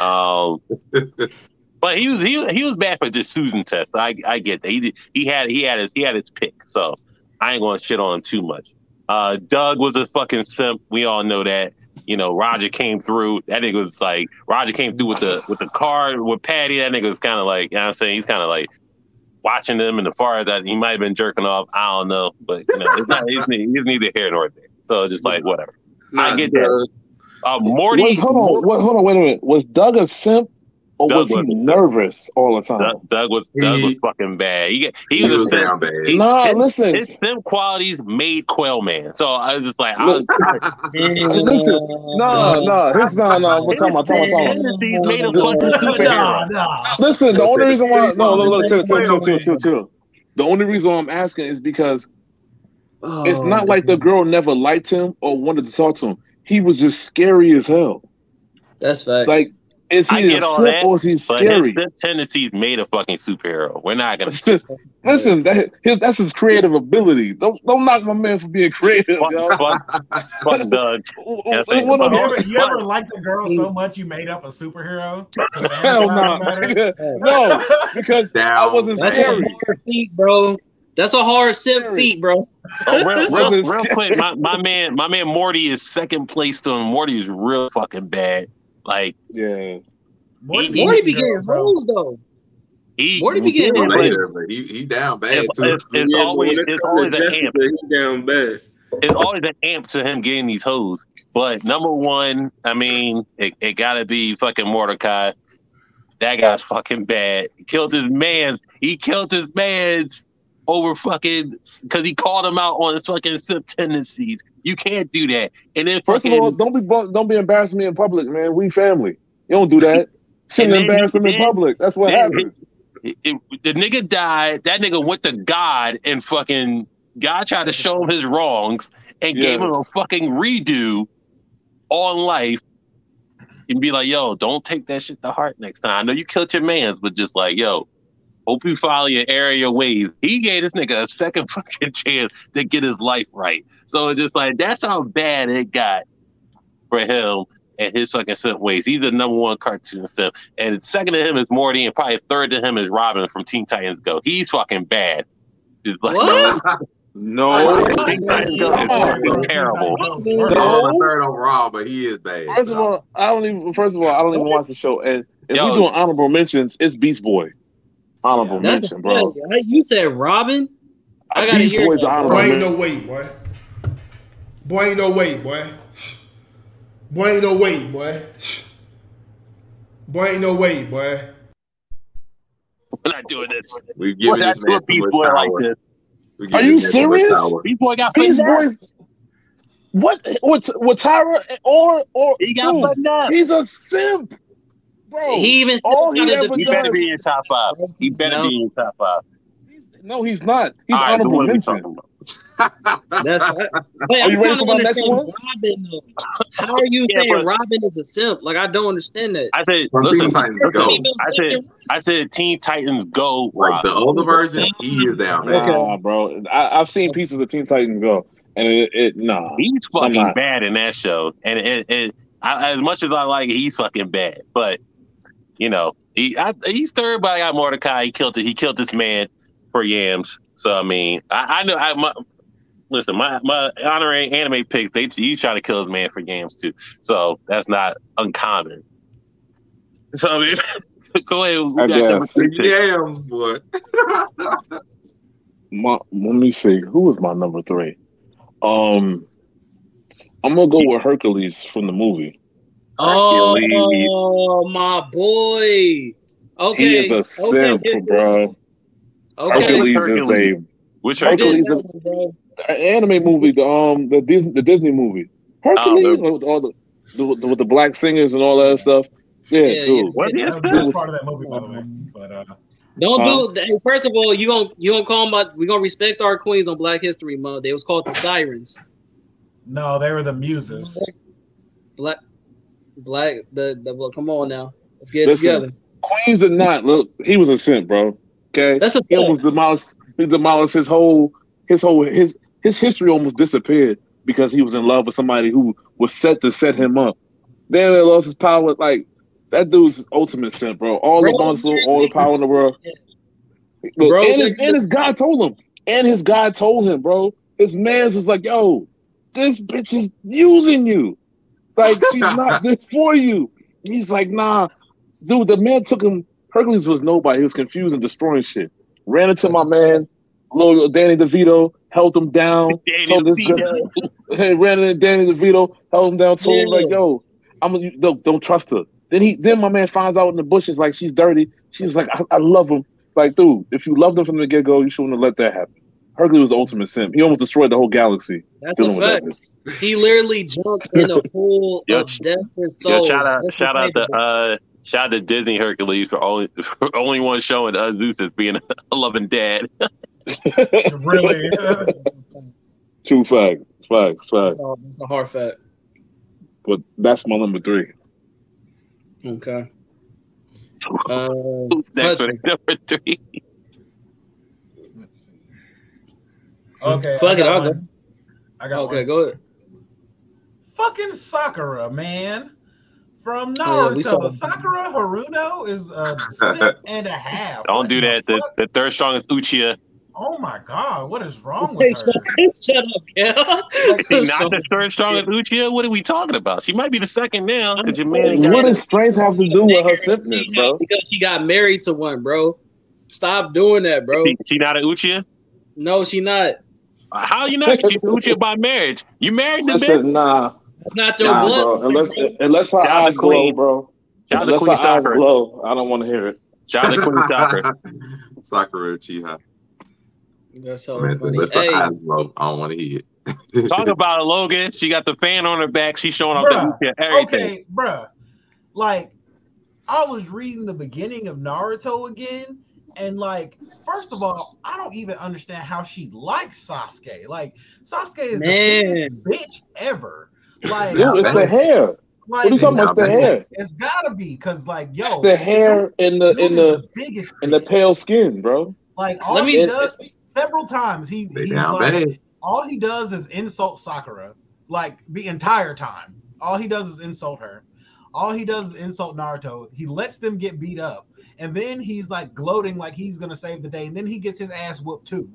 Um, but he was he he was bad for just Susan test. I I get that. He did, he had he had his he had his pick. So I ain't gonna shit on him too much. Uh, Doug was a fucking simp. We all know that. You know, Roger came through. That nigga was like Roger came through with the with the card with Patty. That nigga was kind of like, you know what I'm saying? He's kind of like watching them in the far that he might have been jerking off. I don't know, but you know, it's not. He's, he's neither here nor there. So just like whatever. I get that. Uh, Morty. Was, hold on, what, hold on, wait a minute. Was Doug a simp or Doug was he wasn't. nervous all the time? Doug, Doug was Doug was fucking bad. He, get- he, was, a simp. He- Nah, his, listen. His simp qualities made Quail Man. So I was just like, I was, Listen, no, no, his no, no. We're talking about, talking about, talking He's about. made a fucking superhero. Listen, the only reason why, no, look, look, chill, chill, chill, chill, chill, chill. The only reason I'm asking is because it's not like the girl never liked him or wanted to talk to him. He was just scary as hell. That's facts. Like, is I he get a all simp that, or is he scary? but his tendencies made a fucking superhero. We're not gonna Listen, that, his, that's his creative ability. Don't don't knock my man for being creative, yo. fuck, fuck Doug. That's What- what You ever, you ever liked a girl so much you made up a superhero? Hell no, no, because I wasn't That's a scary. hard feat, bro. That's a hard simp feat, bro. Oh, real, real, real quick, my, my man, my man Morty is second place to him. Morty is real fucking bad. Like, yeah, Morty, Morty be getting hoes though. he, Morty be getting hoes. later, but he, he down bad It's, too. it's, it's Yeah, always when it's comes to always an amp. he down bad. It's always an amp to him getting these hoes. But number one, I mean, it, it gotta be fucking Mordecai. That guy's fucking bad. He killed his man's. He killed his man's over fucking because he called him out on his fucking simp tendencies. You can't do that. And then First of all, don't be don't be embarrassing me in public, man. We family. You don't do that. Shouldn't embarrass him in public. That's what then happened. it- it- the nigga died. That nigga went to God and fucking God tried to show him his wrongs and gave him a fucking redo on life and be like, yo, don't take that shit to heart next time. I know you killed your mans, but just like, yo, hope you follow your area ways. He gave this nigga a second fucking chance to get his life right. So it's just like that's how bad it got for him and his fucking simp ways. He's the number one cartoon simp. And second to him is Morty, and probably third to him is Robin from Teen Titans Go. He's fucking bad. Just like What? No. Teen Titans Go is terrible. No. third overall, but he is bad. First of all, I don't even. First of all, I don't even watch the show. And if Yo. we're doing honorable mentions, it's Beast Boy. Honorable That's mention, bro. the You said Robin. I gotta Beast hear Boy's that. honorable Boy, ain't no way, boy. Boy, ain't no way, boy. Boy, ain't no way, boy. Boy, ain't no way, boy. We're not doing this. We've We're given not this doing man Beast much Boy like this. Are you this man too much serious? power. Beast Boy got Beast. Boy's. What with with Tyra or or He got dude. He's a simp, bro. He even all he ever to He better be in top five. He better No. be in top five. No, he's not. He's All right, then honorable what are we mention. talking about? That's right. Wait, Are I'm you ready trying for to my next understand one? Robin. Though. How are you Yeah, saying but- Robin is a simp? Like I don't understand that. I said, From listen. Titans Go. I said, I said, Teen Titans Go. Like the older version, he is down bad. Nah, bro. I, I've seen pieces of Teen Titans go, and it, it nah. He's fucking bad in that show, and it, it I, as much as I like it, he's fucking bad. But you know, he I, he's third, but I got Mordecai. He killed it. He killed this man for yams. So I mean, I, I know. I my, listen, my my honorary anime picks. They he's trying to kill his man for yams too. So that's not uncommon. So I mean, go ahead. We got three. Yams, boy. My, let me see. Who was my number three? Um, I'm gonna go with Hercules from the movie. Oh my boy. Okay. He is a simp, okay. bro. Okay. Hercules, Hercules? is a Which Hercules Hercules? is bro. an anime movie. The um the Disney the Disney movie. Hercules the- with all the, the with the black singers and all that stuff. Yeah, Yeah, dude. What That is was the this? part of that movie, by the way. But uh, Don't Huh? do hey, first of all, you gonna you gonna call them about we gonna respect our queens on Black History Month. They was called the Sirens. no, they were the muses. Black Black the, the well, come on now. Let's get Listen, together. Queens or not, look, he was a simp, bro. Okay, That's a he almost demolished. He demolished his whole, his whole, his his history almost disappeared because he was in love with somebody who was set to set him up. Then he lost his power. Like that dude's ultimate simp, bro. All Bro, the muscle, all the power in the world. Look, Bro, and, his, and his God told him. And his God told him, bro. His man's was like, yo, this bitch is using you. Like she's not this for you. He's like, nah, dude. The man took him. Hercules was nobody. He was confused and destroying shit. Ran into my man, little Danny DeVito, held him down. Danny DeVito. girl- Hey, ran into Danny DeVito, held him down, told him like, yo, I'm a, don't, don't trust her. Then he, then my man finds out in the bushes like she's dirty. She was like, I, I love him. Like, dude, if you loved him from the get go, you shouldn't have let that happen. Hercules was the ultimate simp. He almost destroyed the whole galaxy That's dealing a with that. Fact. bitch. He literally jumped in a pool Yo, of death and Yo, souls. shout out, That's shout out to uh, shout out to Disney Hercules for only for only one showing uh, Zeus as being a loving dad. really. True fact. Facts, facts. That's a, that's a hard fact. But that's my number three. Okay. Uh, Who's next but- Number three. okay. Fuck I it, got I'll one. I got okay, one. go ahead. Fucking Sakura, man. From yeah, saw Naruto. it. Sakura Haruno is a sip and a half. Don't What do that. The, the third strongest Uchiha. Oh my god, what is wrong with her? shut up, yeah. She not the third strongest Uchiha. What are we talking about? She might be the second now because your man. What does strength have to do with her simpness, bro? Because she got married to one, bro. Stop doing that, bro. She, she not an Uchiha. No, she not. How you not? She's an Uchiha by marriage. You married the I said, bitch. nah, Not your nah, blood. bro. Unless, unless her Shout out eyes to Queen. glow, bro. Shout out to Unless Queen her eyes glow, I don't want to hear it. Shout out to Queen Sakura. Sakura Uchiha. That's so Man, funny. unless Hey, her eyes glow, I don't want to hear it. Talk about it, Logan. She got the fan on her back. She's showing off Bruh, the everything. Okay, bruh. Like, I was reading the beginning of Naruto again, and like, first of all, I don't even understand how she likes Sasuke. Like, Sasuke is the biggest bitch ever. Like, Dude, it's the hair. like What are you talking about? It's the hair. it's gotta be because, like, yo, It's the hair in the dude in is the biggest in the pale skin, bro. Like, all Let he me- does several times, he They he's down like, bad. all he does is insult Sakura, like the entire time. All he does is insult her. All he does is insult Naruto. He lets them get beat up, and then he's like gloating like he's gonna save the day, and then he gets his ass whooped too.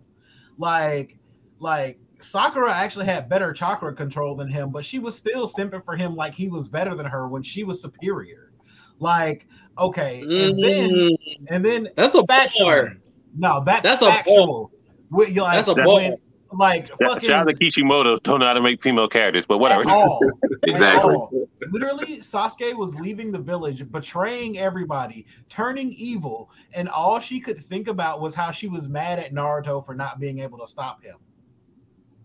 Like, like Sakura actually had better chakra control than him, but she was still simping for him like he was better than her when she was superior. Like, okay, and then mm, and then that's a factual. No, that's That's a factual. With, you like, That's a when- Like That- fucking Shout out to Kishimoto. Don't know how to make female characters, but whatever. at all. At Exactly. all. Literally, Sasuke was leaving the village, betraying everybody, turning evil, and all she could think about was how she was mad at Naruto for not being able to stop him.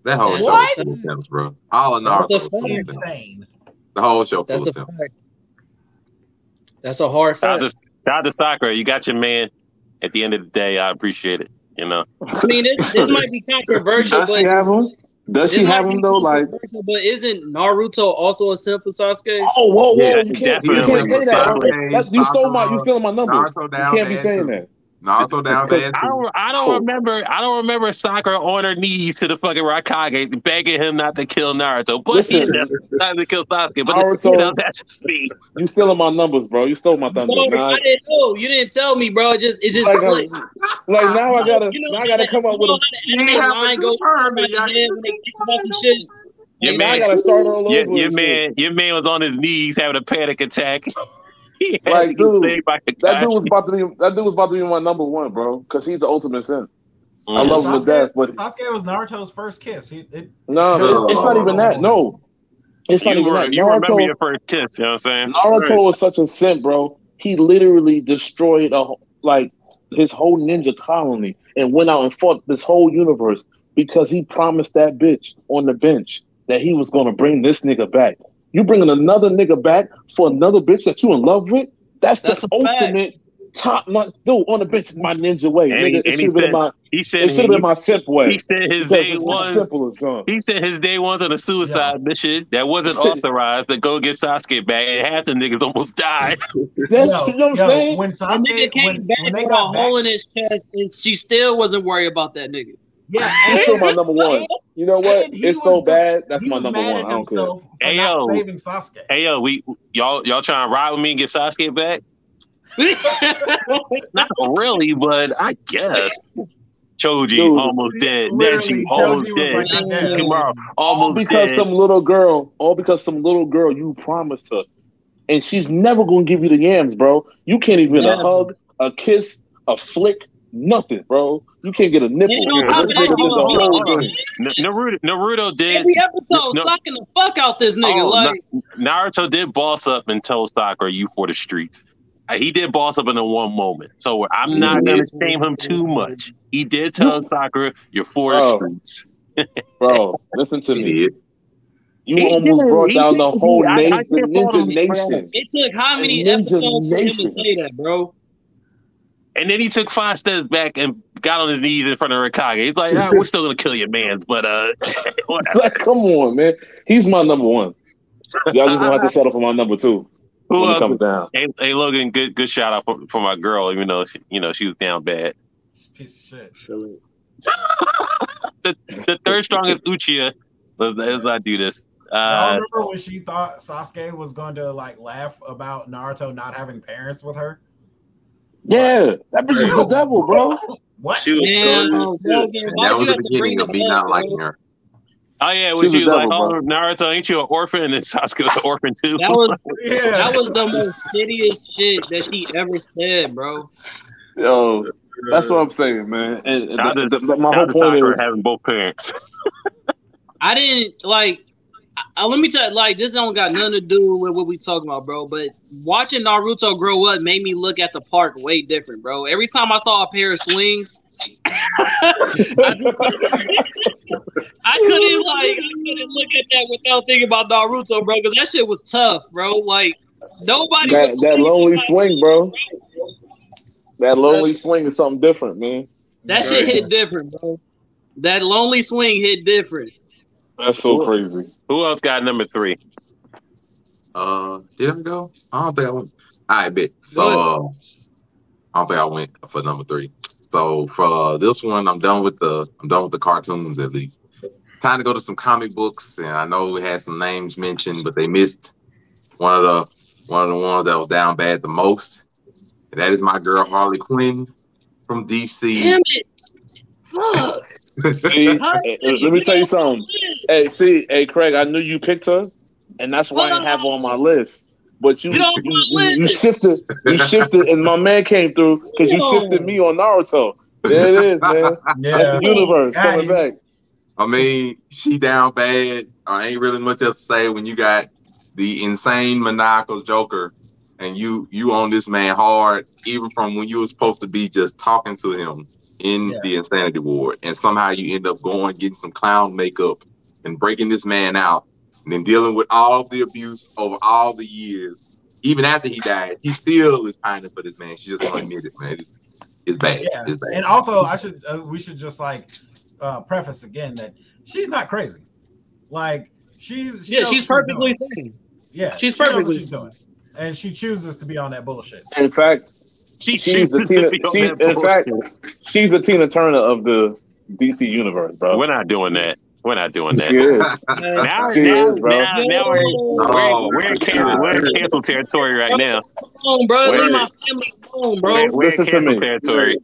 That whole show was full of simps, bro. All of That's a full of Insane. The whole show full That's of a simps. That's a hard Shout out fact. to, shout out Sakura. You got your man. At the end of the day, I appreciate it. You know. I mean, this, this might be controversial, Does but she have him? Does she have him though? Like, but isn't Naruto also a simp for Sasuke? oh, whoa, whoa, Yeah, you can't, you can't say that. That's, you stole my, you Sakura, stealing my numbers. Naruto You can't be saying that. Naruto down bad I don't. I don't remember. I don't remember Sakura on her knees to the fucking Raikage begging him not to kill Naruto, but Listen. ended up not to kill Sasuke. But Naruto- you know, that's just me. You stealing my numbers, bro. You stole my thunder. Sorry, Now, I didn't know. You didn't tell me, bro. It just it just like, uh, clicked. like now I gotta, You know, now I gotta come up with a, you know how the anime line goes through my head when they think about some shit. Your now I gotta start all over. your, your man, your man was on his knees having a panic attack. he had Like, dude, That dude was about to be, that dude was about to be my number one, bro. Because he's the ultimate simp. I Mhm. love him to death, but Sasuke was Naruto's first kiss. He, it, no, No. it's not even that. No, it's not You, even were, that. you remember Naruto, your first kiss, you know what I'm saying? Naruto was such a simp, bro. He literally destroyed a like his whole ninja colony and went out and fought this whole universe because he promised that bitch on the bench that he was gonna bring this nigga back. You bringing another nigga back for another bitch that you in love with? That's, That's the a fact. ultimate. top notch dude on the bench my ninja way. And nigga, he- it and should he have been said- my He said it should have been my simp way. He said his day it's one. simple as. He said his day one's on a suicide mission that wasn't authorized to go get Sasuke back, and half the niggas almost died. That's Yo, you know what I'm saying? when The Sasuke, nigga came back when they with a back, hole in his chest, and she still wasn't worried about that nigga. Yeah, He's still my number one. You know what? It's so just- bad. That's my number one. at I don't care. Hey, yo. saving Sasuke. Hey yo, we y'all y'all trying to ride with me and get Sasuke back? Not really, but I guess. Choji Dude. almost dead. Literally, Neji almost Choji dead. like dead. Kimura All almost because dead. some little girl, all because some little girl you promised her, and she's never gonna give you the yams, bro. You can't even Yeah. a hug, a kiss, a flick, nothing, bro. You can't get a nipple. And on This top of that, nigga did the whole thing. Naruto, Naruto did. Every episode, No. sucking the fuck out this nigga. Oh, like, Na- Naruto did boss up and tell Sakura, "You for the streets." Uh, He did boss up in a one moment, so I'm not gonna shame him too much. He did tell Sakura, "You're for the Bro. streets." Bro, listen to me. You He almost did. bro down He the whole I- I nation, can't the fault him, Ninja. Nation. it took how many Ninja episodes for him to say that, bro? And then he took five steps back and got on his knees in front of Raikage. He's like, ah, "We're still gonna kill your man's, but uh. Like, come on, man. He's my number one. Y'all just gonna have to settle for my number two Who when it else? comes down. Hey, hey, Logan, good good shout out for, for my girl. Even though she, you know she was down bad. Piece of shit. The the third strongest Uchiha. Let's, let's not do this. Y'all Uh, remember when she thought Sasuke was going to like laugh about Naruto not having parents with her? Yeah, that bitch is the devil, bro. What? She was Man, so sick. Logan, And why that was the beginning of me up, not liking her. oh yeah, when She's she a was like, devil, "Oh, Naruto, ain't you an orphan?" And then Sasuke was an orphan too. That was Yeah. that was the most shittiest shit that she ever said, bro. Yo, that's what I'm saying, man. And Shout out the- to- the- my whole point is, having both parents. I didn't like. I, I- let me tell you, like this don't got nothing to do with what we talking about, bro. But watching Naruto grow up made me look at the park way different, bro. Every time I saw a pair of swings, I, I couldn't like I couldn't look at that without thinking about Naruto, bro, because that shit was tough, bro. Like nobody that was that lonely like- swing, bro. That lonely swing is something different, man. That shit hit different, bro. That lonely swing hit different. That's so crazy. Who else got number three? Uh, did I go? I don't think I went. All right, bet. So uh, I don't think I went for number three. So for uh, this one, I'm done with the I'm done with the cartoons at least. Time to go to some comic books, and I know we had some names mentioned, but they missed one of the one of the ones that was down bad the most. And that is my girl Harley Quinn from DC. Damn it. Fuck. See, eh, eh, let me tell you something. Hey, see, hey, Craig, I knew you picked her, and that's why I didn't have her on my list. But you, Get you, you, you shifted, you shifted, and my man came through because you shifted me on Naruto. There it is, man. That's Yeah. the universe Got coming you. back. I mean, she down bad. I ain't really much else to say when you got the insane maniacal Joker and you you on this man hard, even from when you were supposed to be just talking to him in Yeah. the insanity ward, and somehow you end up going getting some clown makeup and breaking this man out, and then dealing with all the abuse over all the years. Even after he died, he still is pining for this man. She just won't admit it, man. It's, it's bad. Yeah. It's bad. And also, I should uh, we should just like uh, preface again that she's not crazy. Like she's she Yeah, she's perfectly doing. sane. Yeah, she's she perfectly she's doing, and she chooses to be on that bullshit. In fact, She she's the chooses to Tina. be She, in fact, she's the Tina Turner of the DC universe, bro. we're not doing that. We're not doing She that. is. Now, She now, is, bro. now, now we're, Oh, we're, we're, in cancel, we're in cancel territory right now. Come on, bro. Wait. Leave my family alone, bro. We're, we're in Listen to me. territory.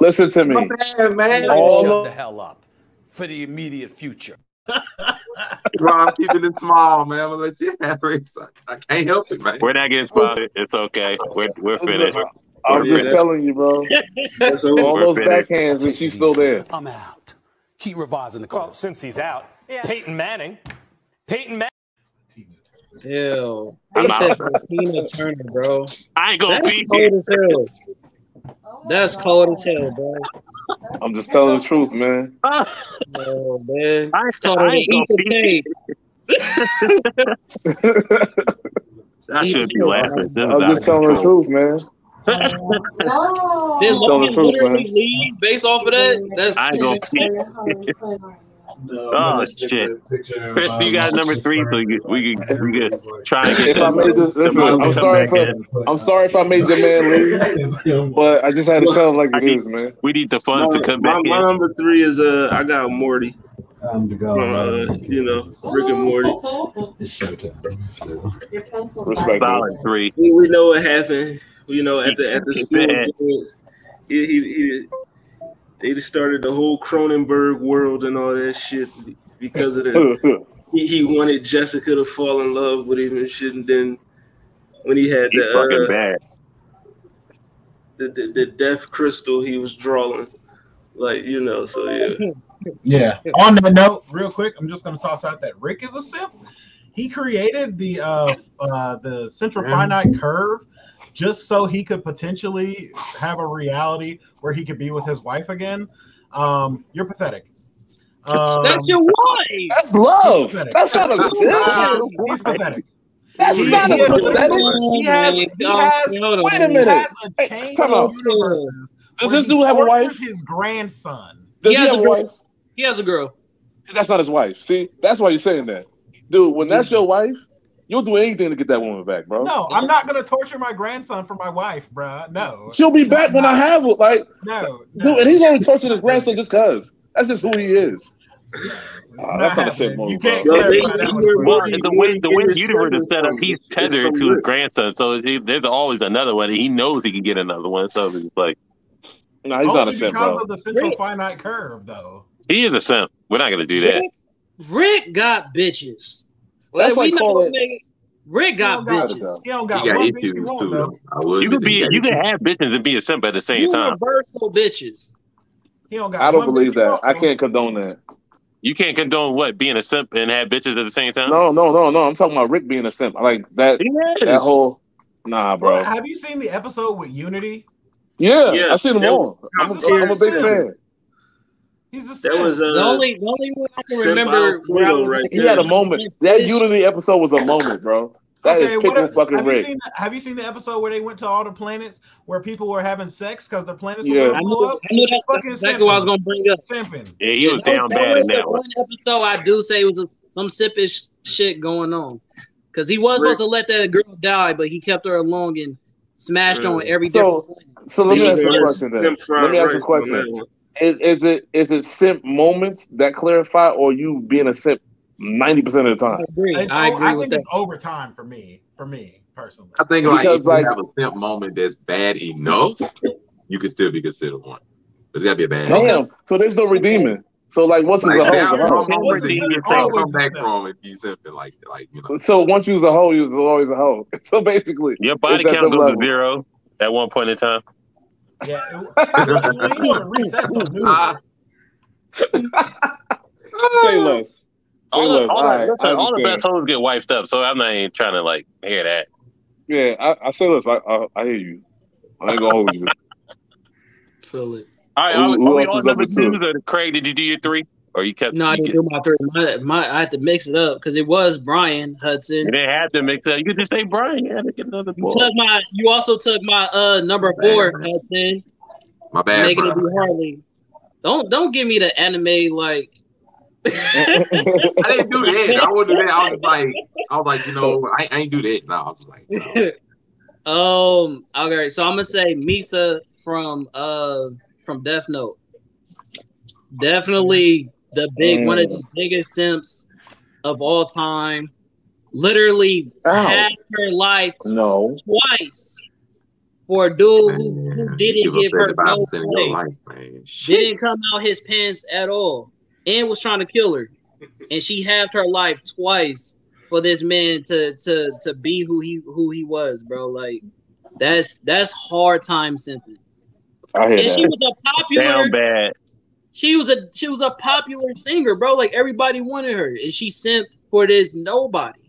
Listen to me. bad, man. All Shut of- the hell up for the immediate future. Bro, I'm keeping it small, man. I'm gonna let you have it. I, I can't help it, man. We're not getting spotted. It's okay. We're, we're finished. I'm Yeah, just that's- telling you, bro. That's All over. those finished. backhands, and she's still there. I'm out. Keep revising the Well, code. since he's out, Peyton Manning. Peyton Manning. Ew. I'm out. Tina Turner, bro. I ain't gonna That's be cold here. as hell. That's cold as hell, bro. I'm just telling the truth, man. Oh man. I, Told her I to ain't eat gonna the be cake. I should be laughing. I'm just telling the truth, man. Did Telling the Logan truth, literally man. leave based off of that? That's I ain't gonna peek. Oh shit, Chris, you got number three, so you, we could we could try and get If I made this, listen, come I'm sorry for in. I'm sorry if I made your man leave, but I just had to tell him like it is, man. We need the funds My, to come my, back my in. number three is uh, I got Morty. Time to go. Uh, you know, Rick and Morty. It's showtime. Respect. Solid three. We, we know what happened. You know, at the at the school it. dance, he, he, he, they just started the whole Cronenberg world and all that shit because of the he, he wanted Jessica to fall in love with him and shit. And then when he had the, uh, bad. the, the the death crystal, he was drawing like you know. So yeah, Yeah. On that note, real quick, I'm just gonna toss out that Rick is a simp. He created the uh, uh the central finite curve just so he could potentially have a reality where he could be with his wife again. Um, you're pathetic. Um, That's your wife. That's love. pathetic. That's not a Wow, He's pathetic. That's He- not he a pathetic. He has, he has, hold on. Wait a he minute. has a Hey, chain time of out. Does this dude have a wife? His grandson. Does He he has have a a girl. wife? He has a girl. That's not his wife. See, that's why you're saying that, dude. When that's your wife, you'll do anything to get that woman back, bro. No, I'm not gonna torture my grandson for my wife, bro. No, She'll be back when I have her. Like, no, dude, and he's only torturing his grandson just cause. That's just who he is. Ah, that's not a simp move, You can't Yo, they- clarify that they one were for me. Well, the way the way the universe is set up, he's tethered from to his grandson, so he, there's always another one. He knows he can get another one, so he's like No, he's not a Only simp, because bro. of the central finite curve, though. he is a simp. We're not gonna do that. Rick got bitches. That's Like, we like not calling- gonna Rick got He don't got- bitches. He don't got, got one issues bitch he too. want, Though. though. I will You could be you got can have bitches and be a simp at the same time. Universal bitches. He don't got. I don't believe that. want, I can't condone that. You can't condone what being a simp and have bitches at the same time. No, no, no, no. I'm talking about Rick being a simp. Like that. He That is. whole. Nah, Bro, bro. have you seen the episode with Unity? Yeah, I Yes, seen them that all. I'm I'm a big simp. fan. He's a That was uh, The only, the only one I can Simp remember where I was right He had a moment. That Unity episode was a moment, bro. That is okay, what typical fucking have you seen the, Have you seen the episode where they went to all the planets where people were having sex because the planets Yeah. were I going to knew, blow up? I knew that, Fucking that's exactly what I was gonna bring up. Simping. Yeah, he was That down that bad was in that one. one episode I do say was a, some sippish shit going on because he was supposed to let that girl die, but he kept her along and smashed on every So- different. So let me ask you a question then. Let me ask you a rice on question. One. Is, is it is it simp moments that clarify, or you being a simp ninety percent of the I time? agree. It's I o- agree I with think that. it's overtime for me. For me personally. I think like Because, if you have a simp moment that's bad enough, you can still be considered one. There's gotta be a bad. Damn. So there's no redeeming. So like, once is Like, a hoe? now, is a hoe. What's the- yourself, always come back from if you simping like like you know. So once you was a hoe, you was always a hoe. So basically, Your body it's at count the goes to zero at one point in time. Yeah, it, Ah. Say less. Say All the, less. all, All the, right, listen, all the understand. best hoes get wifed up, so I'm not even trying to like hear that. Yeah, I, I say less. I, I I hear you. I ain't gonna hold you. Feel it. All right, Who- are, we- who are we on number number two? two? Craig, did you do your three, or you kept? No, I didn't do my three. My, my, I had to mix it up because it was Brian Hudson. you didn't have to mix it. up. You could just say Brian. You had to get another You took my. You also took my uh number four, Hudson, My bad, making bro. it be Harley. Don't don't give me the anime like. I didn't do that. I wouldn't do that. I was like, I was like, you know, I, I ain't do that. No, I was just like, no. um. Okay, so I'm gonna say Misa from uh from Death Note. Definitely the big one of the mm. biggest simps of all time. Literally Ow. had her life no. twice for a dude who, who didn't give her no about in your play, life, man. Didn't come out his pants at all, and was trying to kill her, and she halved her life twice for this man to to to be who he who he was, bro. Like that's that's hard time simping. I hear And she was a popular. Down bad. She was a she was a popular singer, bro. Like everybody wanted her, and she simped for this nobody.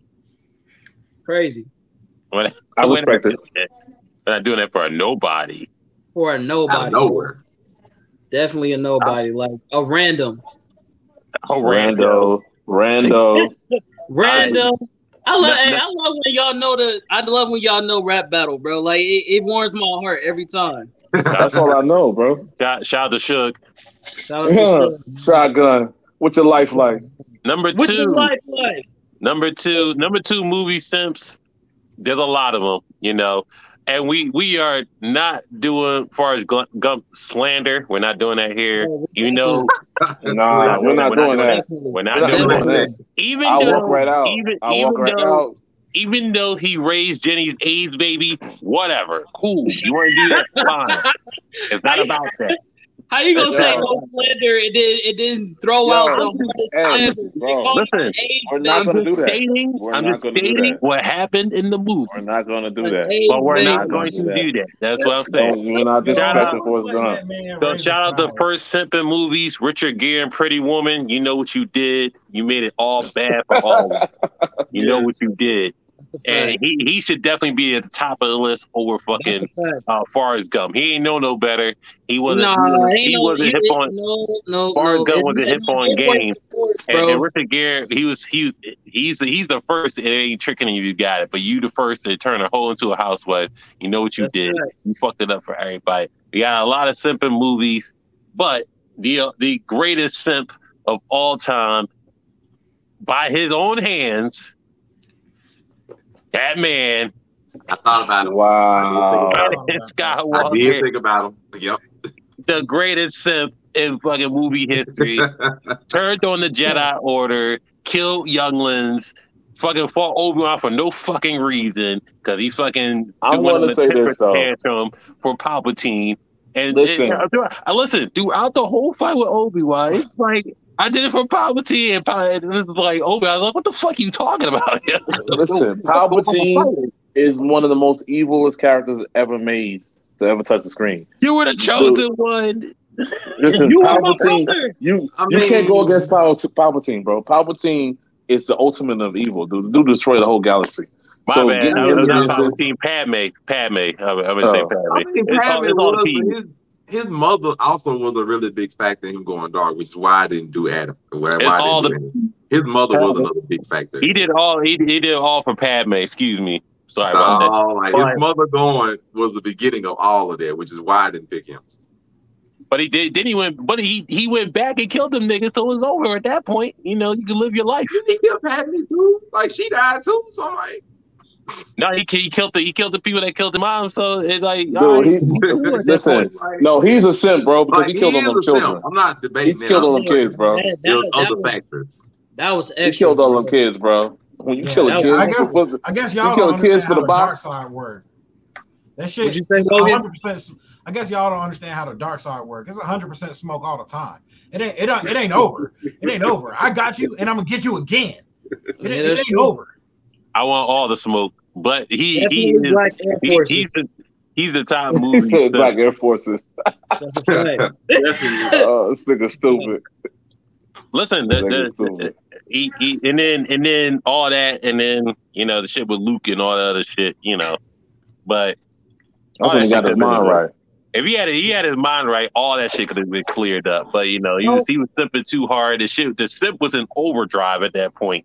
Crazy When, I when- respect it. We're not doing that for a nobody. for a Out of nobody. nowhere. Definitely a nobody, like a random. Oh, Rando, Rando. Random. I love, No, no. I love when y'all know the. I love when y'all know rap battle, bro. Like it, it warms my heart every time. That's all I know, bro. Shout, shout out to Suge. Shout Shotgun. What's your life like? Number What's two. your life like? Number two, number two movie simps. There's a lot of them, you know, and we we are not doing as far as Gump, Gump slander. We're not doing that here. You know, Nah, we're not doing that. We're not We're doing not doing that. that. Even I'll though, walk right out. even I'll even walk right though, out. even though he raised Jenny's AIDS baby, whatever, cool. You want to do that? Fine. It's not about that. How you gonna say no slander? It did. It didn't throw Yo, out I'm the hey, listen, bro, Listen, We're not gonna do that. Stating, We're I'm not just gonna stating what happened in the movie, We're not gonna do that. AIDS, but we're baby. not going to do that. do. That's what I'm saying. Don't, we're not disrespecting Forrest Gump. So shout out the first simping movies, Richard Gere and Pretty Woman. You know what you did. You made it all bad for all of us. You know what you did. And he, he should definitely be at the top of the list over fucking uh, Forrest Gump. He ain't know no better. He wasn't. Nah, he wasn't, he wasn't it- hip on. no, no, Forrest no. Gump wasn't not- hip on game. sports, And, and Richard Gere, he was he he's he's the first. It ain't tricking you. You got it. But you the first to turn a hole into a housewife. You know what you That's did. right. You fucked it up for everybody. We got a lot of simping movies, but the uh, the greatest simp of all time, by his own hands, that man, I thought about it. Wow. Anakin I did think about him. Yep. the greatest simp in fucking movie history, turned on the Jedi Order, killed younglings, fucking fought Obi Wan for no fucking reason because he fucking I wanna a say this, though. tantrum for Palpatine. And Listen. and, uh, listen throughout the whole fight with Obi Wan. It's like I did it for Palpatine, and Pal- and this is like Obi. I was like, "What the fuck you talking about?" Listen, Palpatine is one of the most evilest characters ever made to ever touch the screen. You were the chosen one. Listen, You Palpatine, brother. you I you can't go against Pal- Palpatine, bro. Palpatine is the ultimate of evil, dude. Dude destroy the whole galaxy. My so bad. I was not Palpatine. Padme. Padme. I would, I would say Oh. Padme. I mean, It's all, Padme it's all P. but his, his mother also was a really big factor in him going dark, which is why I didn't do Adam. Why, It's why all didn't do Adam. His mother was another big factor. He did all. He, he did all for Padme. Excuse me. Sorry about that. Like But- his mother going was the beginning of all of that, which is why I didn't pick him. But he did. Then he went. But he he went back and killed them niggas. So it was over at that point. You know, you can live your life. Didn't he kill Padme too? Like she died too. So I'm like, No, he, he killed the he killed the people that killed the mom. So it's like, Dude, all right, he, cool listen, point. no, he's a simp, bro, because like he killed all is them a simp. children. I'm not debating that. killed all them kids, bro. That, There that, was that other was, factors. that was He killed all them kids, bro. When you Yeah, kill a kid, I guess- what's it- I guess You y'all kill don't kids for the the dark side work. That shit What'd you say, is 100. percent I guess y'all don't understand how the dark side work. It's 100 percent smoke all the time. It ain't. It, don't- it ain't over. It ain't over. I got you, and I'm gonna get you again. It, Yeah, ain't- it ain't true. over. I want all the smoke. But he, he, is, black he he's the he's the top he movie. said. Black Air Forces. That's right. Definitely. Oh, this nigga stupid. Listen, This the, nigga the, stupid. he, he, and then and then all that, and then you know the shit with Luke and all the other shit, you know. But That's all when he got his mind been- right. If he had he had his mind right, all that shit could have been cleared up. But you know, he was he was simping too hard. The shit, the simp was in overdrive at that point.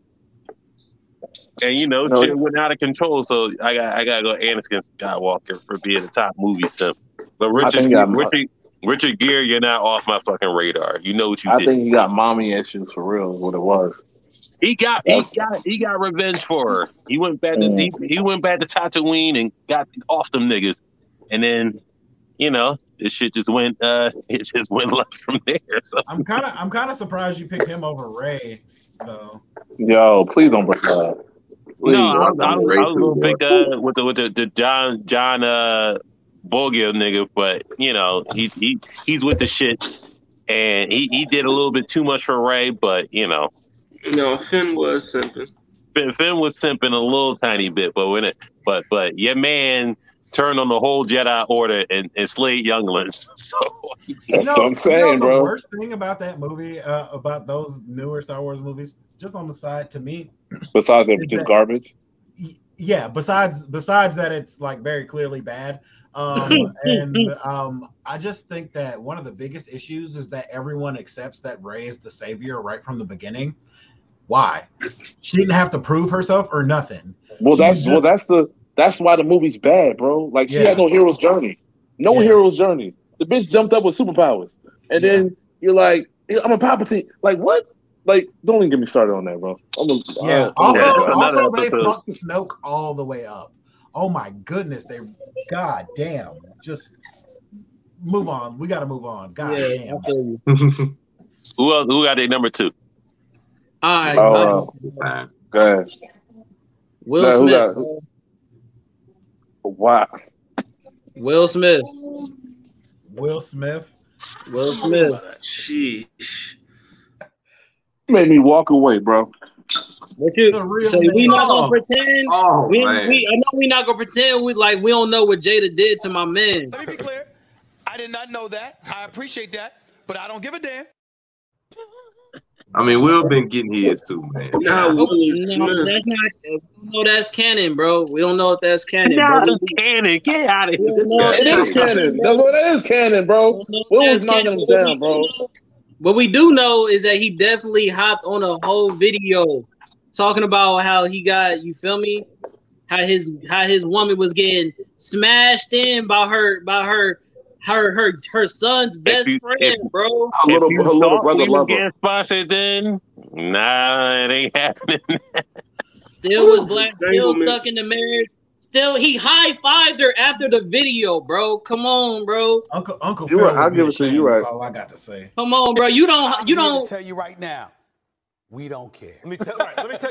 And you know, No. shit went out of control. So I got I gotta go Anakin Skywalker for being the top movie simp. But Richard think he Richard Richard Gere, you're not off my fucking radar. You know what you did. I did. think he got mommy issues for real. Is what it was. He got he got he got revenge for her. He went back to deep, he went back to Tatooine and got off them niggas. And then, you know, this shit just went uh it just went left from there. So I'm kind of. I'm kind of surprised you picked him over Rey, though. Yo, please don't bring that up. Please. no, I, I'm I, I, on was- I was Rey gonna too, pick uh with the with the, the John John uh Boyega nigga, but you know, he he he's with the shit and he, he did a little bit too much for Rey, but you know, No, Finn was simping. Finn, Finn was simping a little tiny bit, but when it, but but your man turned on the whole Jedi Order and, and slayed younglings. So You That's know, what I'm you saying, know the bro. worst thing about that movie, uh, about those newer Star Wars movies, just on the side, to me, Besides that, Is just that- garbage. yeah. Besides, besides that, it's like very clearly bad. Um, and um, I just think that one of the biggest issues is that everyone accepts that Rey is the savior right from the beginning. Why? She didn't have to prove herself or nothing. Well, She that's was well, that's the that's why the movie's bad, bro. Like she Yeah. had no hero's journey, no Yeah. hero's journey. The bitch jumped up with superpowers, and then you're like, I'm a Palpatine. Like what? Like don't even get me started on that, bro. I'm a, Yeah. uh, Also, that's another also they episode. fucked Snoke all the way up. Oh my goodness, they god damn. Just move on. We gotta move on. God Yeah, damn. I. Who else? Who got their number two? All right, Oh, uh, go ahead. Will Nah, who Smith. Got- Wow. Will Smith. Will Smith. Will Smith. Sheesh. You made me walk away, bro. What you The real so we name. not gonna pretend? Oh, we, man. we I know we not gonna pretend we like we don't know what Jada did to my man. Let me be clear. I did not know that. I appreciate that, but I don't give a damn. I mean, Will been getting his too, man. Now Oh, no, that's not. We don't know that's canon, bro. We don't know if that's canon. Nah, bro. it's canon. Get out of here. don't It that's canon. That's what it is canon, bro. We don't know if Will was knocking him what down, we bro. do know- What we do know is that he definitely hopped on a whole video talking about how he got you feel me, how his how his woman was getting smashed in by her by her her her her son's best you- friend, if- bro. Her If little, you her little thought brother we was love her. getting sponsored, then nah, it ain't happening. Still was black, still Entanglement. stuck in the marriage. Still, he high fived her after the video, bro. Come on, bro. Uncle Uncle You Phil. right. I'll give it to you, right. That's all I got to say. Come on, bro. You don't. I'm You don't. tell you right now, we don't care. Let me tell, right, let me tell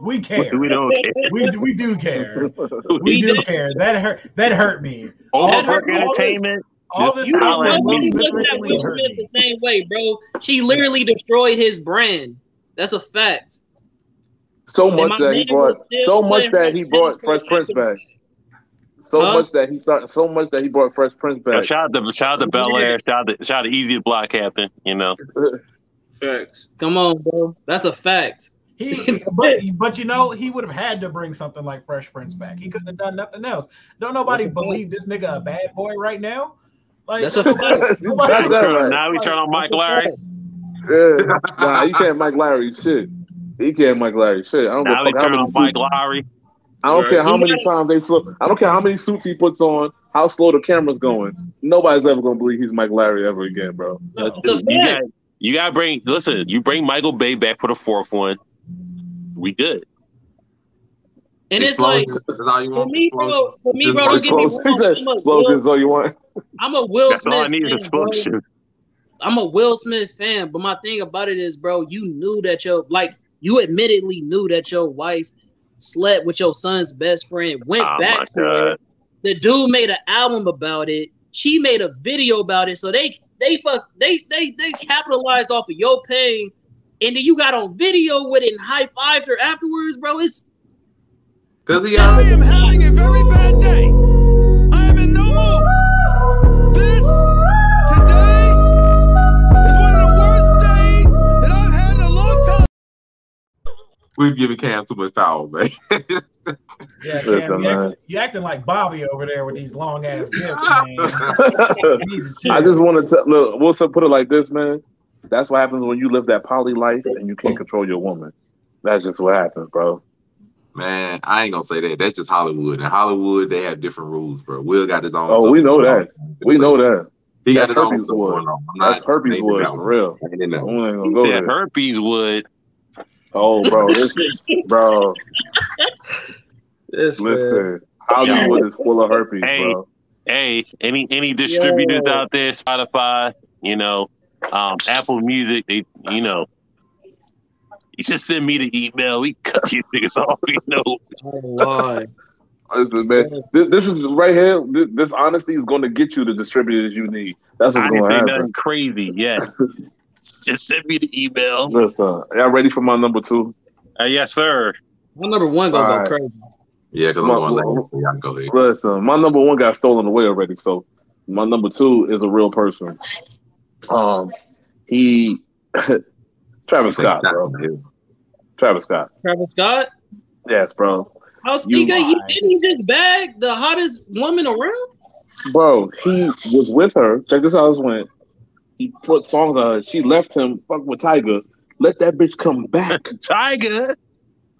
We care. we don't care. We we do care. We We do do. care. That hurt. That hurt me. All Overwork this- all this- entertainment. All this You stuff holler with at nobody Will. Smith recently hurt me. the same way, bro. She literally destroyed his brand. That's a fact. So much that he brought, so much that he brought Prince Fresh Prince back. So Huh? much that he started, so much that he brought Fresh Prince Yo, back. shout out to shout out to Bel Air. Shout out to, shout out to Easy Block Captain. You know, Facts. Come on, bro. That's a fact. He, but but you know he would have had to bring something like Fresh Prince back. He couldn't have done nothing else. Don't nobody believe this nigga a bad boy right now. Like That's a nobody, fact. nobody- That's that now we turn on Mike Larry. Yeah. Nah, you can't Mike Larry shit. He can't Mike Larry shit. I don't Now we give a fuck how turn many on Mike suits- Lowrey. I don't care how many times they slow. I don't care how many suits he puts on. How slow the camera's going. Nobody's ever gonna believe he's Mike Larry ever again, bro. It's a You fact. got you got to bring. Listen, you bring Michael Bay back for the fourth one. We good. And it's like Explosions, that's all you for me, bro. For me, bro. Don't get me Explosions. Wrong. I'm a explosions. Will, all you want. I'm a Will That's Smith all I need is fan, bro. explosions. I'm a Will Smith fan, but my thing about it is, bro, you knew that your like you admittedly knew that your wife slept with your son's best friend, went Oh back to her. The dude made an album about it. She made a video about it. So they they fuck they they they capitalized off of your pain, and then you got on video with it and high fived her afterwards, bro. It's Cause he I am having a very bad day. I am in no mood. This today is one of the worst days that I've had in a long time. we've given Cam too much power, man. Yeah, Listen, Cam, you, man. acting, you acting like Bobby over there with these long ass gifts, man. You need to chill. I just want to tell. look. We'll put it like this, man. That's what happens when you live that poly life and you can't control your woman. That's just what happens, bro. Man, I ain't gonna say that. That's just Hollywood. In Hollywood, they have different rules, bro. Will got his own. Oh, stuff we know that. We know that. He got his own herpes stuff wood. I'm That's not herpes wood that for real. I ain't I know. ain't gonna He go said there. herpes would. Oh, bro, this, bro. this Listen, Hollywood is full of herpes, Hey. bro. Hey, any any distributors Yo. out there, Spotify, you know, um, Apple Music, they, you know, he should send me the email. We cut these niggas off. We know. Oh, Lord. Listen, man, this, this is right here. This, this honesty is going to get you the distributors you need. That's I what's didn't going to happen. nothing crazy Yeah, Just send me the email. Listen, y'all ready for my number two? Uh, yes, sir. My number one gonna Alright. go crazy. Yeah, because I'm My- going my- late. So y'all go ahead. Listen, my number one got stolen away already. So my number two is a real person. Um, he Travis Scott, bro. Travis Scott. Travis Scott. Yes, bro. How's You- he, he didn't he just bag the hottest woman around? Bro, he was with her. Check this out. This went. He put songs on her. She left him. Fuck with Tyga. let that bitch come back. Tyga.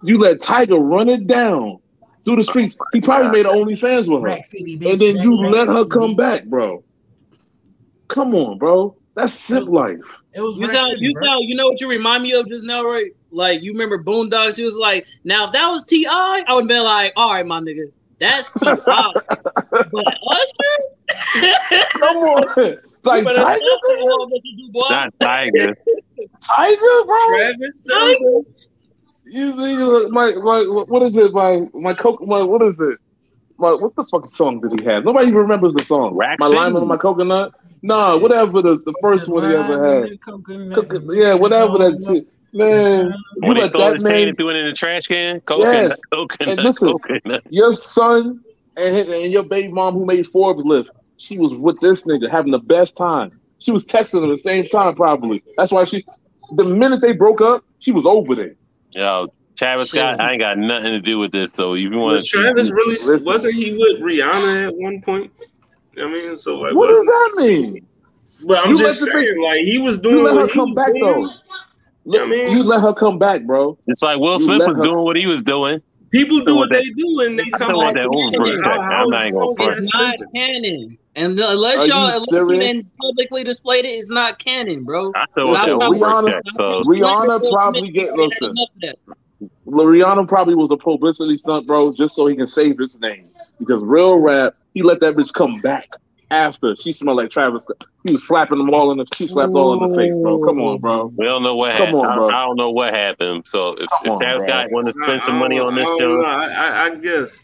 You let Tyga run it down through the streets. He probably made OnlyFans with her. City. And then you Rack let her City, come back, bro. Come on, bro. That's simp life. It was You sound, you sound, you know what you remind me of just now, right? Like you remember Boondocks? He was like, now if that was T.I., I would have been like, all right, my nigga, that's Ti. but Usher, Come on. Like Tyga, that whole what you do, boy. Not Tyga. Tyga, bro. Travis though. You, you my, my what is it? My my coke my what is it? My what the fucking song did he have? Nobody even remembers the song. Rack my City. lime on my coconut. Nah, whatever the, the first one he ever had. Coco- yeah, whatever that shit. Man, you When he let stole that his cane man and threw it in the trash can. Coconut, Yes. coconut, And listen, coconut. your son and, his, and your baby mom who made Forbes lift, she was with this nigga having the best time. She was texting him at the same time, probably. That's why she, the minute they broke up, she was over there. Yo, Travis Scott, I ain't got nothing to do with this. So if you want Was Travis really? Listen. Wasn't he with Rihanna at one point? I mean, so like, What does that mean? But I'm You just let the saying, like he was You doing let what her he come back doing. though. You know I mean? You let her come back, bro. It's like Will Smith was her- doing what he was doing. People do what they do, and they I come still want back. that Uber together. check. How- I'm not is- gonna how is front. that It's not canon. And unless Are y'all, you unless you serious? then publicly displayed it, it's not canon, bro. I still It's want not that Rihanna- check. So Rihanna probably get listen. Rihanna probably was a publicity stunt, bro, just so he can save his name. Because real rap, he let that bitch come back after she smelled like Travis. He was slapping them all in the. She slapped all in the face, bro. Come on, bro. we don't know what Come happened. on, bro. I don't know what happened. So if, if on, Travis bro. Scott want to spend some I money on this I don't. I, I, I guess.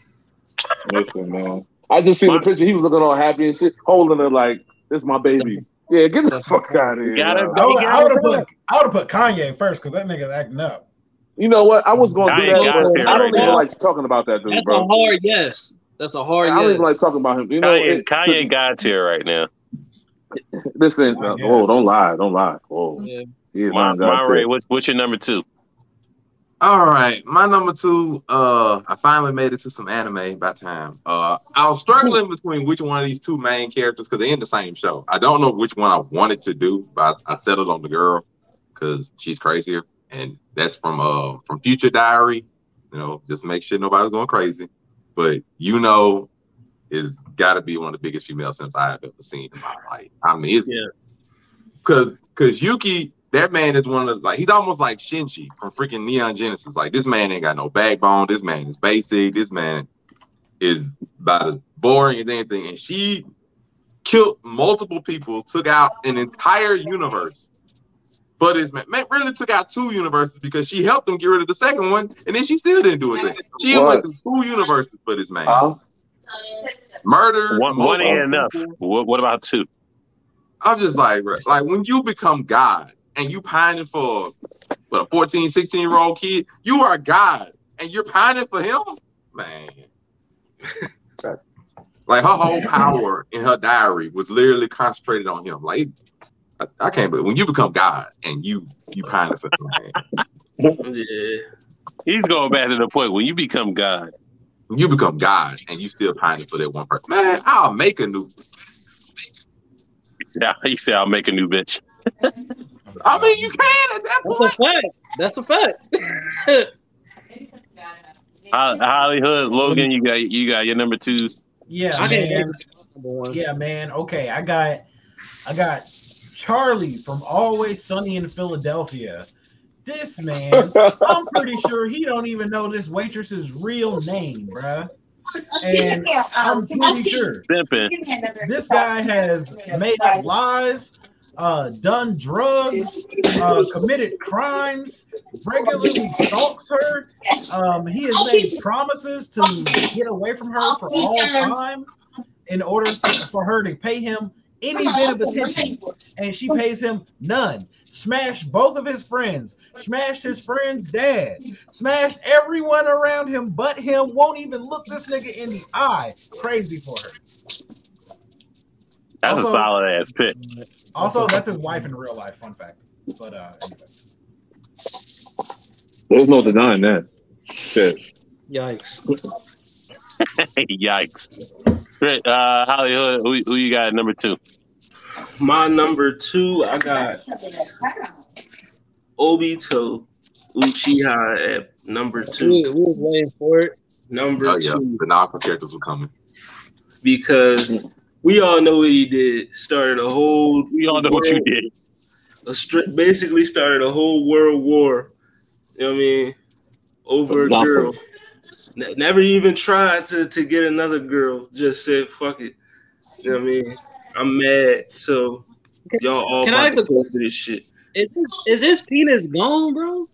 Listen, man. I just seen the picture. He was looking all happy and shit, holding it like this is my baby. Yeah, get the fuck out of here. gotta- yo. I would have put I would have put Kanye first because that nigga's acting up. You know what? I was going to do that, got but here I don't right even now. like talking about that dude, That's bro. a hard yes. That's a hard I don't yes. even like talking about him. You know, Kanye, it- Kanye God's here right now. listen. I Uh, oh, don't lie, don't lie. Oh, Yeah. he is My, not God's Monterey, here. what's what's your number two? All right, my number two. Uh, I finally made it to some anime about time. Uh, I was struggling between which one of these two main characters because they're in the same show. I don't know which one I wanted to do, but I, I settled on the girl because she's crazier, and that's from uh from Future Diary. You know, just make sure nobody's going crazy. But you know, is got to be one of the biggest female simps I have ever seen in my life. I mean, it's Yeah. Cause cause Yuki, that man is one of the, like he's almost like Shinji from freaking Neon Genesis. Like this man ain't got no backbone. This man is basic. This man is about as boring as anything. And she killed multiple people, took out an entire universe. But this man, man really took out two universes because she helped him get rid of the second one, and then she still didn't do a thing. She What? went through two universes for this man. Huh? Murder. One, one ain't enough. What, what about two? I'm just like, like when you become God and you pining for what, a 14, 16 year old kid, you are God and you're pining for him, man. like her whole power in her diary was literally concentrated on him. Like I, I can't believe when you become God and you you pine for him, man. Yeah. He's going back to the point when you become God. When you become God and you still pining for that one person, man, I'll make a new. He said, he said I'll make a new bitch. I mean, you can at that That's a point. fact. That's a fact. Hollywood, Logan, you got you got your number twos. Yeah, I can't man. number one. Yeah, man. Okay, I got I got Charlie from Always Sunny in Philadelphia. This man, I'm pretty sure he don't even know this waitress's real name, bruh. And I'm pretty sure this guy has made up lies, uh, done drugs, uh, committed crimes, regularly stalks her. Um, he has made promises to get away from her for all time in order to, for her to pay him any bit of attention, and she pays him none. Smashed both of his friends, smashed his friend's dad, smashed everyone around him but him. Won't even look this nigga in the eye. Crazy for her. That's a solid ass pick. Also, that's his wife in real life. Fun fact. But uh, anyway. There's no denying that. Shit. Yikes. Yikes. Great. Uh, Hollywood, who, who you got at number two? My number two, I got Obito Uchiha at number two. we was waiting for it. Number Oh yeah, two. the Naruto characters were coming. because we all know what he did. Started a whole. We all know what you did. A str- basically started a whole world war. You know what I mean? Over a Nothing. girl. Ne- never even tried to to get another girl. Just said fuck it. You know what I mean? I'm mad. So y'all all Can I about to go through this shit. Is, is his penis gone, bro?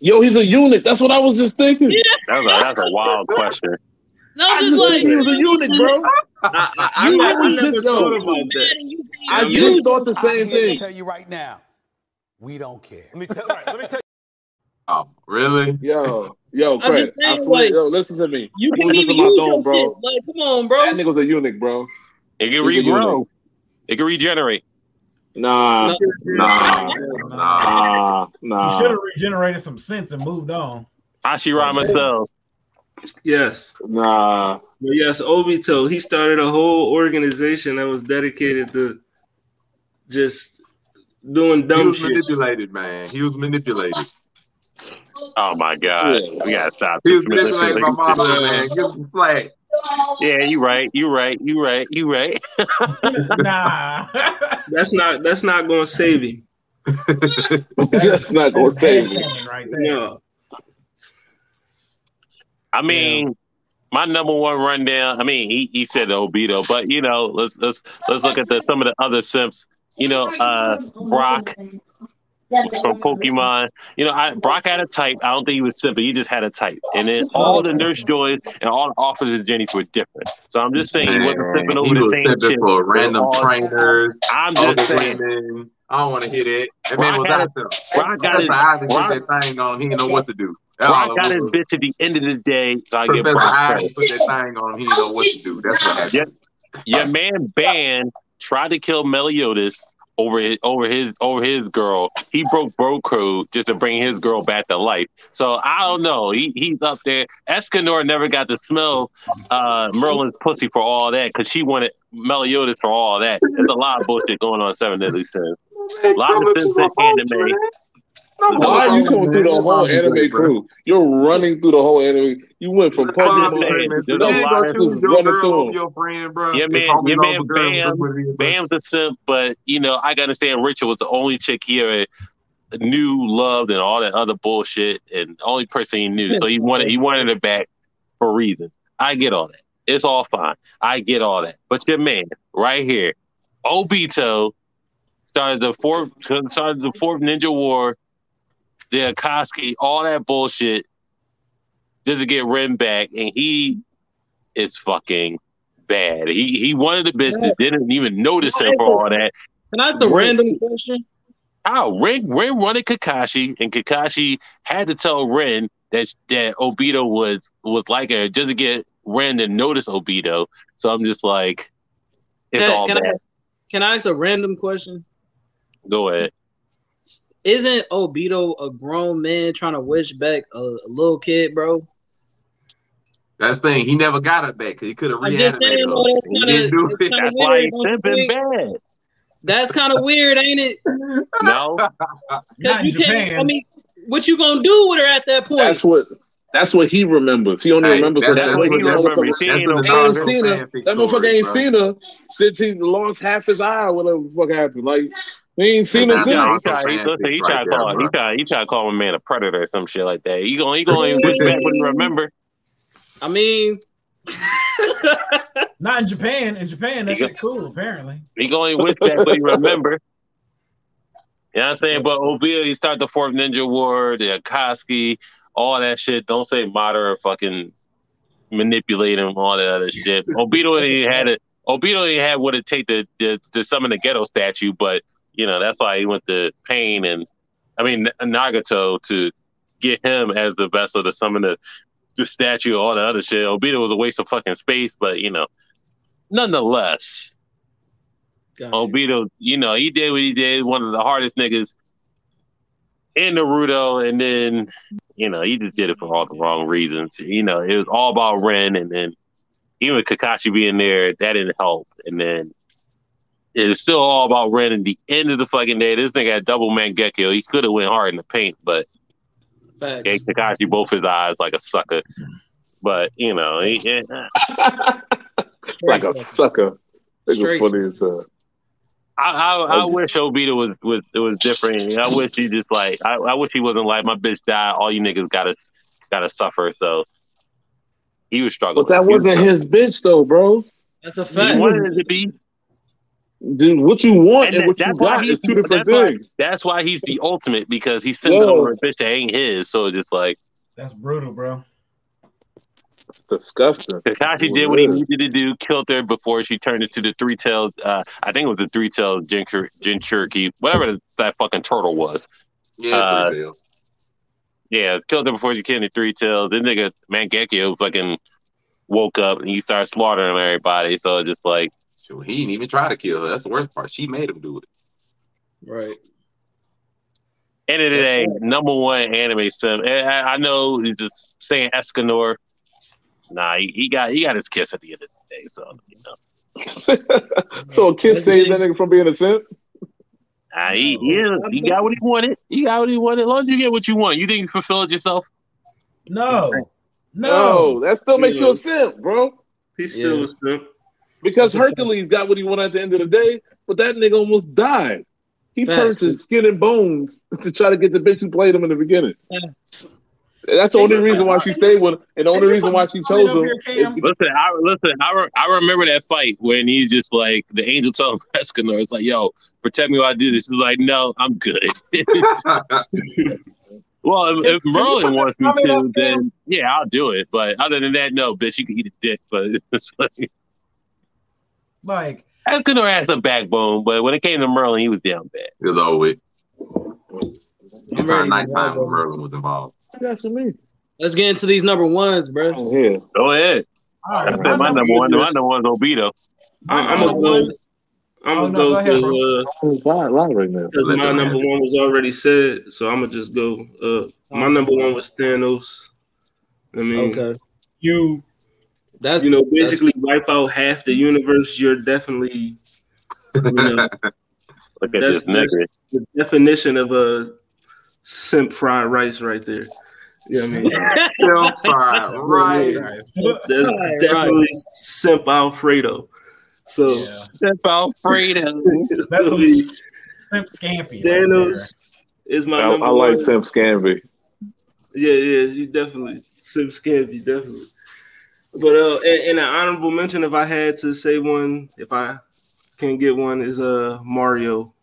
Yo, he's a eunuch. That's what I was just thinking. That's a, that's a wild question. No, I just just like think he was a eunuch, bro. I, I, I, You never, I never just- thought yo. about that. I I just thought the I'm same here to thing. tell you right now, we don't care. Let me tell, right, let me tell Oh, really? Yo, yo, I'm just I saying, swear, like, yo, listen to me. You can't even in my use dome, your bro? shit. Like, come on, bro. That nigga's a eunuch, bro. It can He's a eunuch. regrow. It can regenerate. Nah, nah, nah, You should have regenerated some sense and moved on. Hashirama cells. Yes. Nah. But yes, Obito, he started a whole organization that was dedicated to just doing dumb He was shit. manipulated, man. He was manipulated. Oh my god. We gotta stop He this was manipulated by manipulation. mama, man. Give him some. Yeah, you right. You right. You right. You right. nah. That's not that's not gonna save him. That's not gonna save him. right there. No. I mean, my number one rundown. I mean, he, he said the Obito, but you know, let's let's let's look at the some of the other simps. You know, uh, Brock from Pokemon. You know, I, Brock had a type. I don't think he was simple. He just had a type. And then all the nurse joys and all the officers Jennies were different. So I'm just saying he wasn't Man, sipping he over the was same simping shit. for random All- trainers. I'm older just saying. women. I don't want to hit it. That Brock man was had out a- there. Brock got his- Professor Isaac Brock- put that thing on. He didn't know what to do. That's Brock got his bitch at the end of the day, so I get Professor Brock credit. put that thing on. He didn't know what to do. That's what happened. Your, your man Ban tried to kill Meliodas over his over his over his girl. He broke bro code just to bring his girl back to life. So I don't know. He he's up there. Escanor never got to smell uh, Merlin's pussy for all that because she wanted Meliodas for all that. There's a lot of bullshit going on Seven Deadly Sins. A lot of sins in anime. Why are you coming through the whole anime crew? You're running through the whole anime. You went from I'm Pokemon to there's a lot of just running through. Your friend, bro. Yeah, man, call your man over Ban, that's what it is, bro. Ban's a simp, but you know, I gotta understand Richard was the only chick he ever knew, loved, and all that other bullshit, and the only person he knew. So he wanted he wanted her back for reasons. I get all that. It's all fine. I get all that. But your man, right here, Obito, started the fourth started the fourth Ninja War, the Akatsuki, all that bullshit, just to get Ren back, and he is fucking bad. He he wanted the business, didn't even notice him for all that. Can I ask a Ren- random question? How Ren Ren wanted Kakashi, and Kakashi had to tell Ren that that Obito was was like her just to get Ren to notice Obito. So I'm just like, it's Can, all can bad. I, can I ask a random question? Go ahead. Isn't Obito a grown man trying to wish back a, a little kid, bro? That's the thing. He never got it back because he could have I'm saying, reanimated though, that's kinda- didn't do that's it. That's why he's weird, don't you simping bad. That's kind of weird, ain't it? No, Not in you can't. I mean, what you gonna do with her at that point? That's what. That's what he remembers. He only Hey, remembers that's- her. that's That what he motherfucker- remembers. He ain't no ain't Naruto seen her. That motherfucker ain't bro. seen her since he lost half his eye or whatever the fuck happened. Like he ain't seen her That's he not- since. tried, he, listen, he Fanfics tried right to call there, he tried, he tried to call a man a predator or some shit like that. He gonna he gonna wish back what he remember. I mean, Not in Japan. In Japan, that's You cool, apparently. He gonna wish back what he remember. You know what I'm saying? But Obito, he started the fourth Ninja War, the Akatsuki, all that shit. Don't say modern fucking manipulate him, all that other shit. Obito he had it. Obito he had what it take to, to to summon the Gedo statue, but you know that's why he went to Pain and I mean Nagato to get him as the vessel to summon the the statue, all the other shit. Obito was a waste of fucking space, but you know, nonetheless. gotcha. Obito, you know, he did what he did, one of the hardest niggas in Naruto, and then, you know, he just did it for all the wrong reasons. You know, it was all about Ren, and then even Kakashi being there, that didn't help. And then it's still all about Ren at the end of the fucking day. This nigga had double Mangekyo. He could have went hard in the paint, but Facts. gave Kakashi both his eyes like a sucker. But you know, he, eh, like a sucker. It's Straight funny as uh, I, I I wish Obito was was it was different. I wish he just like I, I wish he wasn't like my bitch died. All you niggas gotta gotta suffer. So he was struggling. But that was wasn't struggling. his bitch though, bro. That's a fact. He fact. wanted it to be. Dude, what you want And and, what you that's why got he's is two different that's why, things. that's why he's the ultimate because he sent Yo. over a bitch that ain't his. So it's just like That's brutal, bro. It's disgusting. Kakashi did what he needed to do, killed her before she turned into the three tailed. Uh, I think it was the three tailed Jinchur- Jinchuriki, whatever that fucking turtle was. Yeah, Uh, three tails. Yeah, killed her before she killed the three tails. Then nigga Mangekyo fucking woke up and he started slaughtering everybody. So it's just like Shoot, he didn't even try to kill her. That's the worst part. She made him do it. Right. end of the day, number one anime sim. I, I I know he's just saying Escanor. Nah, he, he got he got his kiss at the end of the day. So you know, so a kiss saved that nigga from being a simp? nah, he, he, is- he got what he wanted. He got what he wanted. As long as you get what you want, you didn't you it yourself. No. No, that still makes you a simp, bro. He's still a simp. Because Hercules got what he wanted at the end of the day, but that nigga almost died. He turned Facts. to skin and bones to try to get the bitch who played him in the beginning. That's the only reason why she stayed with him, and the only reason why she chose him. Listen, I listen. I, re, I remember that fight when he's just like the angel told Escanor, "It's like, yo, protect me while I do this." He's like, "No, I'm good." well, if, if Merlin wants me to, then yeah, I'll do it. But other than that, no, bitch, you can eat a dick. But it's like Like Escanor has some backbone, but when it came to Merlin, he was down bad. It was always. with. I'm Entire nighttime when Merlin was involved. That's for me. Let's get into these number ones, bro. Yeah. Go ahead. all right, I said my number one. My number one's Obito. I, I'm gonna go. I'm Oh, gonna no, go go ahead, uh, Right, right, right now. because my number one was already said, so I'm gonna just go. Uh, my number one was Thanos. I mean, Okay. you That's you know basically wipe out half the universe. You're definitely you know Look at that's, this that's nigga. the definition of a simp fried rice right there. You know what I mean? Still fried, right. guys. That's Right, definitely simp Alfredo. So Simp Alfredo. That's I some simp scampy. Thanos is my I, number I like one. Simp Scamby. Yeah, yeah, you definitely simp Scampy, definitely. But uh, in, in an honorable mention, if I had to say one, if I can get one, is uh Mario.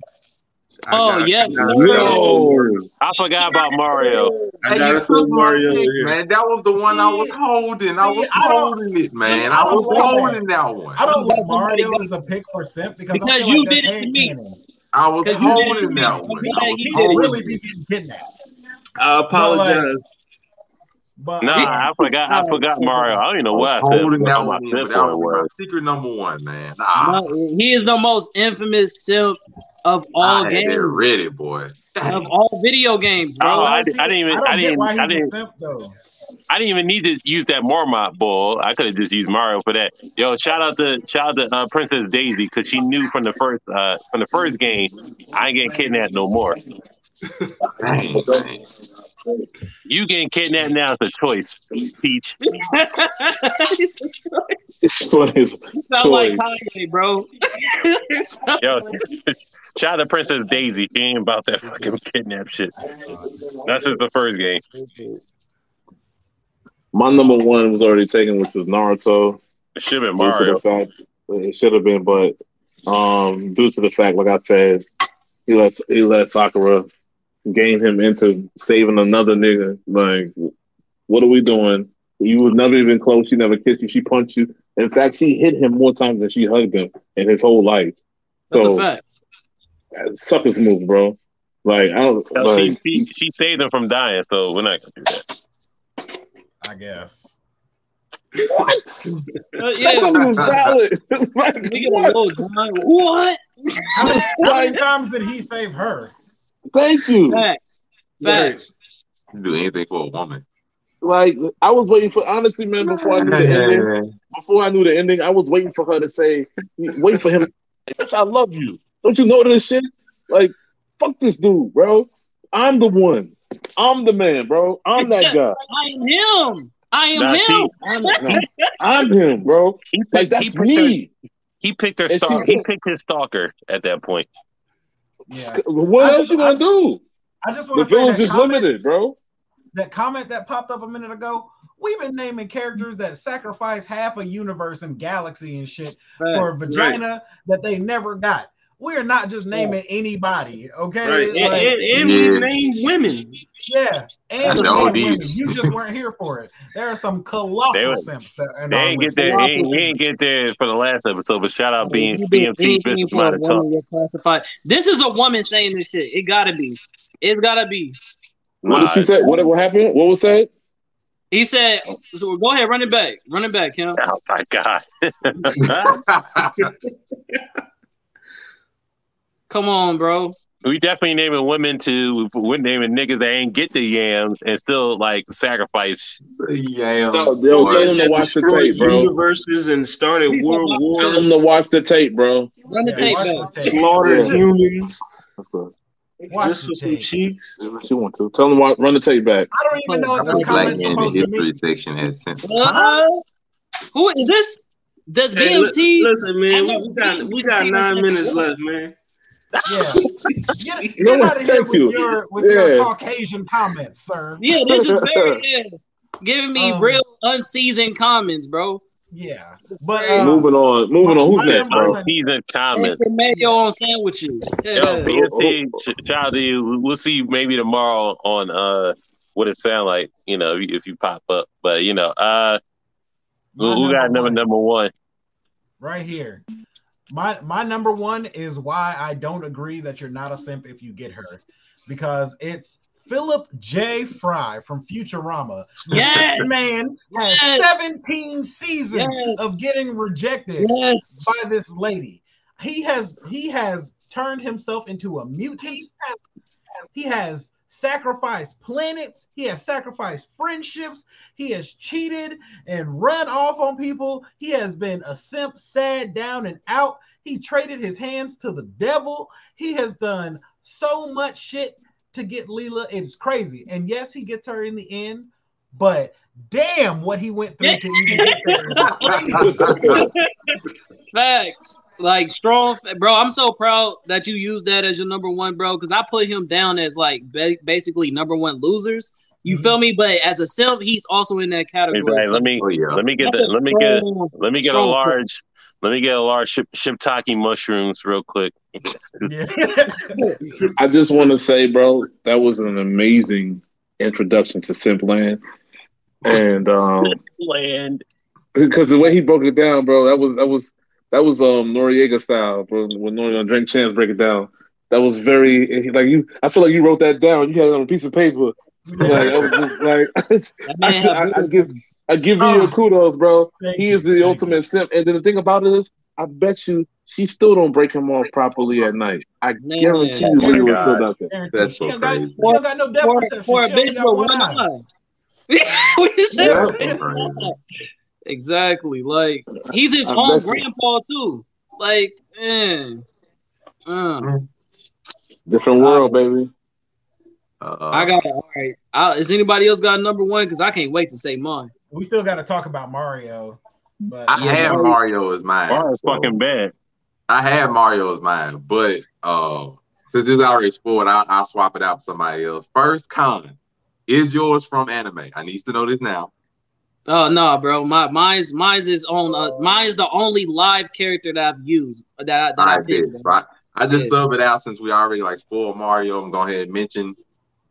I Oh, gotta- yeah, I gotta Yo, throw- I forgot about Mario. I gotta you throw Mario pick, man. That was the one I was holding. I was See, I holding it, man. I I was like that. holding that one. I don't Let like Mario go. as a pick for simp because, Because you like did it to me. canon. I was Because you did it to holding that one. mean, I was he He did it. would holding really be getting kidnapped. I apologize. But Nah, I, I forgot. I forgot Mario. I don't even know why I said. holding what that my fifth that one was my secret number one, man. Nah, he is the most infamous simp of I all had games, it ready, boy. of all video games, Oh, bro. I, I didn't even. I don't I didn't. why I he's a didn't. simp though. I didn't even need to use that Mormont ball. I could have just used Mario for that. Yo, shout out to shout out to uh, Princess Daisy because she knew from the first uh, from the first game I ain't getting kidnapped no more. Dang, man. You getting kidnapped now is a choice, Peach. It's funny as Sound like choice. Kanye, bro. Yo, shout out to Princess Daisy. She ain't about that fucking kidnap shit. That's just the first game. My number one was already taken, which was Naruto. It should have been Mario. fact it should have been, but um, due to the fact, like I said, he let he let Sakura gain him into saving another nigga. Like, what are we doing? You was never even close. She never kissed you. She punched you. In fact, she hit him more times than she hugged him in his whole life. That's So, a fact. suckers move, bro. Like I don't No, like. she, she she saved him from dying, so we're not gonna do that. I guess. What? Uh, That yeah, wasn't valid. like, we get a what? What? How many times did he save her? Thank you. Facts. Facts. Do anything for a woman. Like I was waiting for honestly, man. Before I knew the ending, before I knew the ending, I was waiting for her to say, wait for him, I love you. Don't you know this shit? Like, fuck this dude, bro. I'm the one. I'm the man, bro. I'm that guy. I am him. I am Nah, him. see, I'm, I'm him, bro. He picked, Like that's picked me. Her, he picked her And stalker. she- He picked his stalker at that point. Yeah. What I else just- you gonna do? I just want to say that just comment, limited, bro. that comment that popped up a minute ago. We've been naming characters that sacrifice half a universe and galaxy and shit for a vagina that they never got. We are not just naming anybody, okay? Right. And, Like, and, and Yeah. we named women. yeah, and That's women. You just weren't here for it. There are some They colossal were- simps that in They ain't get there. He ain't, he ain't get there for the last episode. But shout out B- You do BMT anything Business for a Minded Talk. woman, you're classified. This is a woman saying this shit. It gotta be. It's gotta be. What did she say? What, what happened? What was said? He said, so go ahead, run it back. Run it back, Kim. Oh my god. Come on, bro. we definitely naming women to we're naming niggas that ain't get the yams and still like sacrifice. yeah. So, yo, tell them to watch the tape, bro. Universes and started world wars. Tell wars, them to watch the tape, bro. Run the Yeah, tape watch back. the tape. slaughtered Yeah. humans Watch just the for some tape. cheeks. She want to. Tell them to run the tape back. I don't even know what this Black comment's man in the supposed to mean. history section has sent. Uh, who is this? Does Hey, li- BMT? listen, man, we, we got we got nine minutes left, man. Yeah. Get, get out of here thank with you. your with your Caucasian comments, sir. Yeah, this is very yeah. giving me Um, real unseasoned comments, bro. Yeah. But uh, moving on. Moving on. Who's my next, number bro? one- Season comments. Extra mayo on sandwiches. Yo, Yeah. BMT, sh- shout out to you. We'll see you maybe tomorrow on uh what it sound like. You know, if you, pop up. But you know, uh, who, got number number number one? right here. My my number one is why I don't agree that you're not a simp if you get her, because it's Philip J. Fry from Futurama. Yes. This man has Yes. 17 seasons Yes. of getting rejected Yes. by this lady. He has he has turned himself into a mutant. He has sacrificed planets. He has sacrificed friendships. He has cheated and run off on people. He has been a simp, sad, down and out. He traded his hands to the devil. He has done so much shit to get Leela. It's crazy. And yes, he gets her in the end, but damn what he went through to even get there. Facts. Like strong, bro. I'm so proud that you used that as your number one, bro. Because I put him down as like ba- basically number one losers. You feel me? But as a simp, he's also in that category. Exactly. Let me Oh yeah. let me get That's the a let me get let me get a strong large let me get a large ship, shiitake mushrooms real quick. Yeah. I just want to say, bro, that was an amazing introduction to Simpland, and um, Land. because the way he broke it down, bro, that was that was that was um Noriega style, bro. When Noriega Drink Champs break it down, that was very like you. I feel like you wrote that down. You had it on a piece of paper. Like, I was just like, I, should, I, I give I give you your kudos, bro. Thank He is the thank ultimate simp. And then the thing about it is, I bet you she still don't break him off properly at night. I Man. guarantee you, Oh my Leela still God. does it. Guarantee. That's she, so don't got, crazy. she don't got no depth for, perception. for a bitch with one one eye. eye. What you say? Yeah, that's crazy. Exactly. Like he's his I own bet grandpa too. Like, man. Mm. Different world, baby. Uh, I got it. All right. I, is anybody else got number one? Because I can't wait to say mine. We still got to talk about Mario. But I had Mario as mine. Bar is so- fucking bad. I had Mario as mine, but uh, since it's already spoiled, I'll, I'll swap it out for somebody else. First con is yours from anime. I need to know this now. Oh no, bro. My mine's mine's is on. Uh, mine is the only live character that I've used uh, that I, that All I right, picked. bitch. So I, I just Yeah. sub it out since we already like spoiled Mario. I'm going to ahead and mention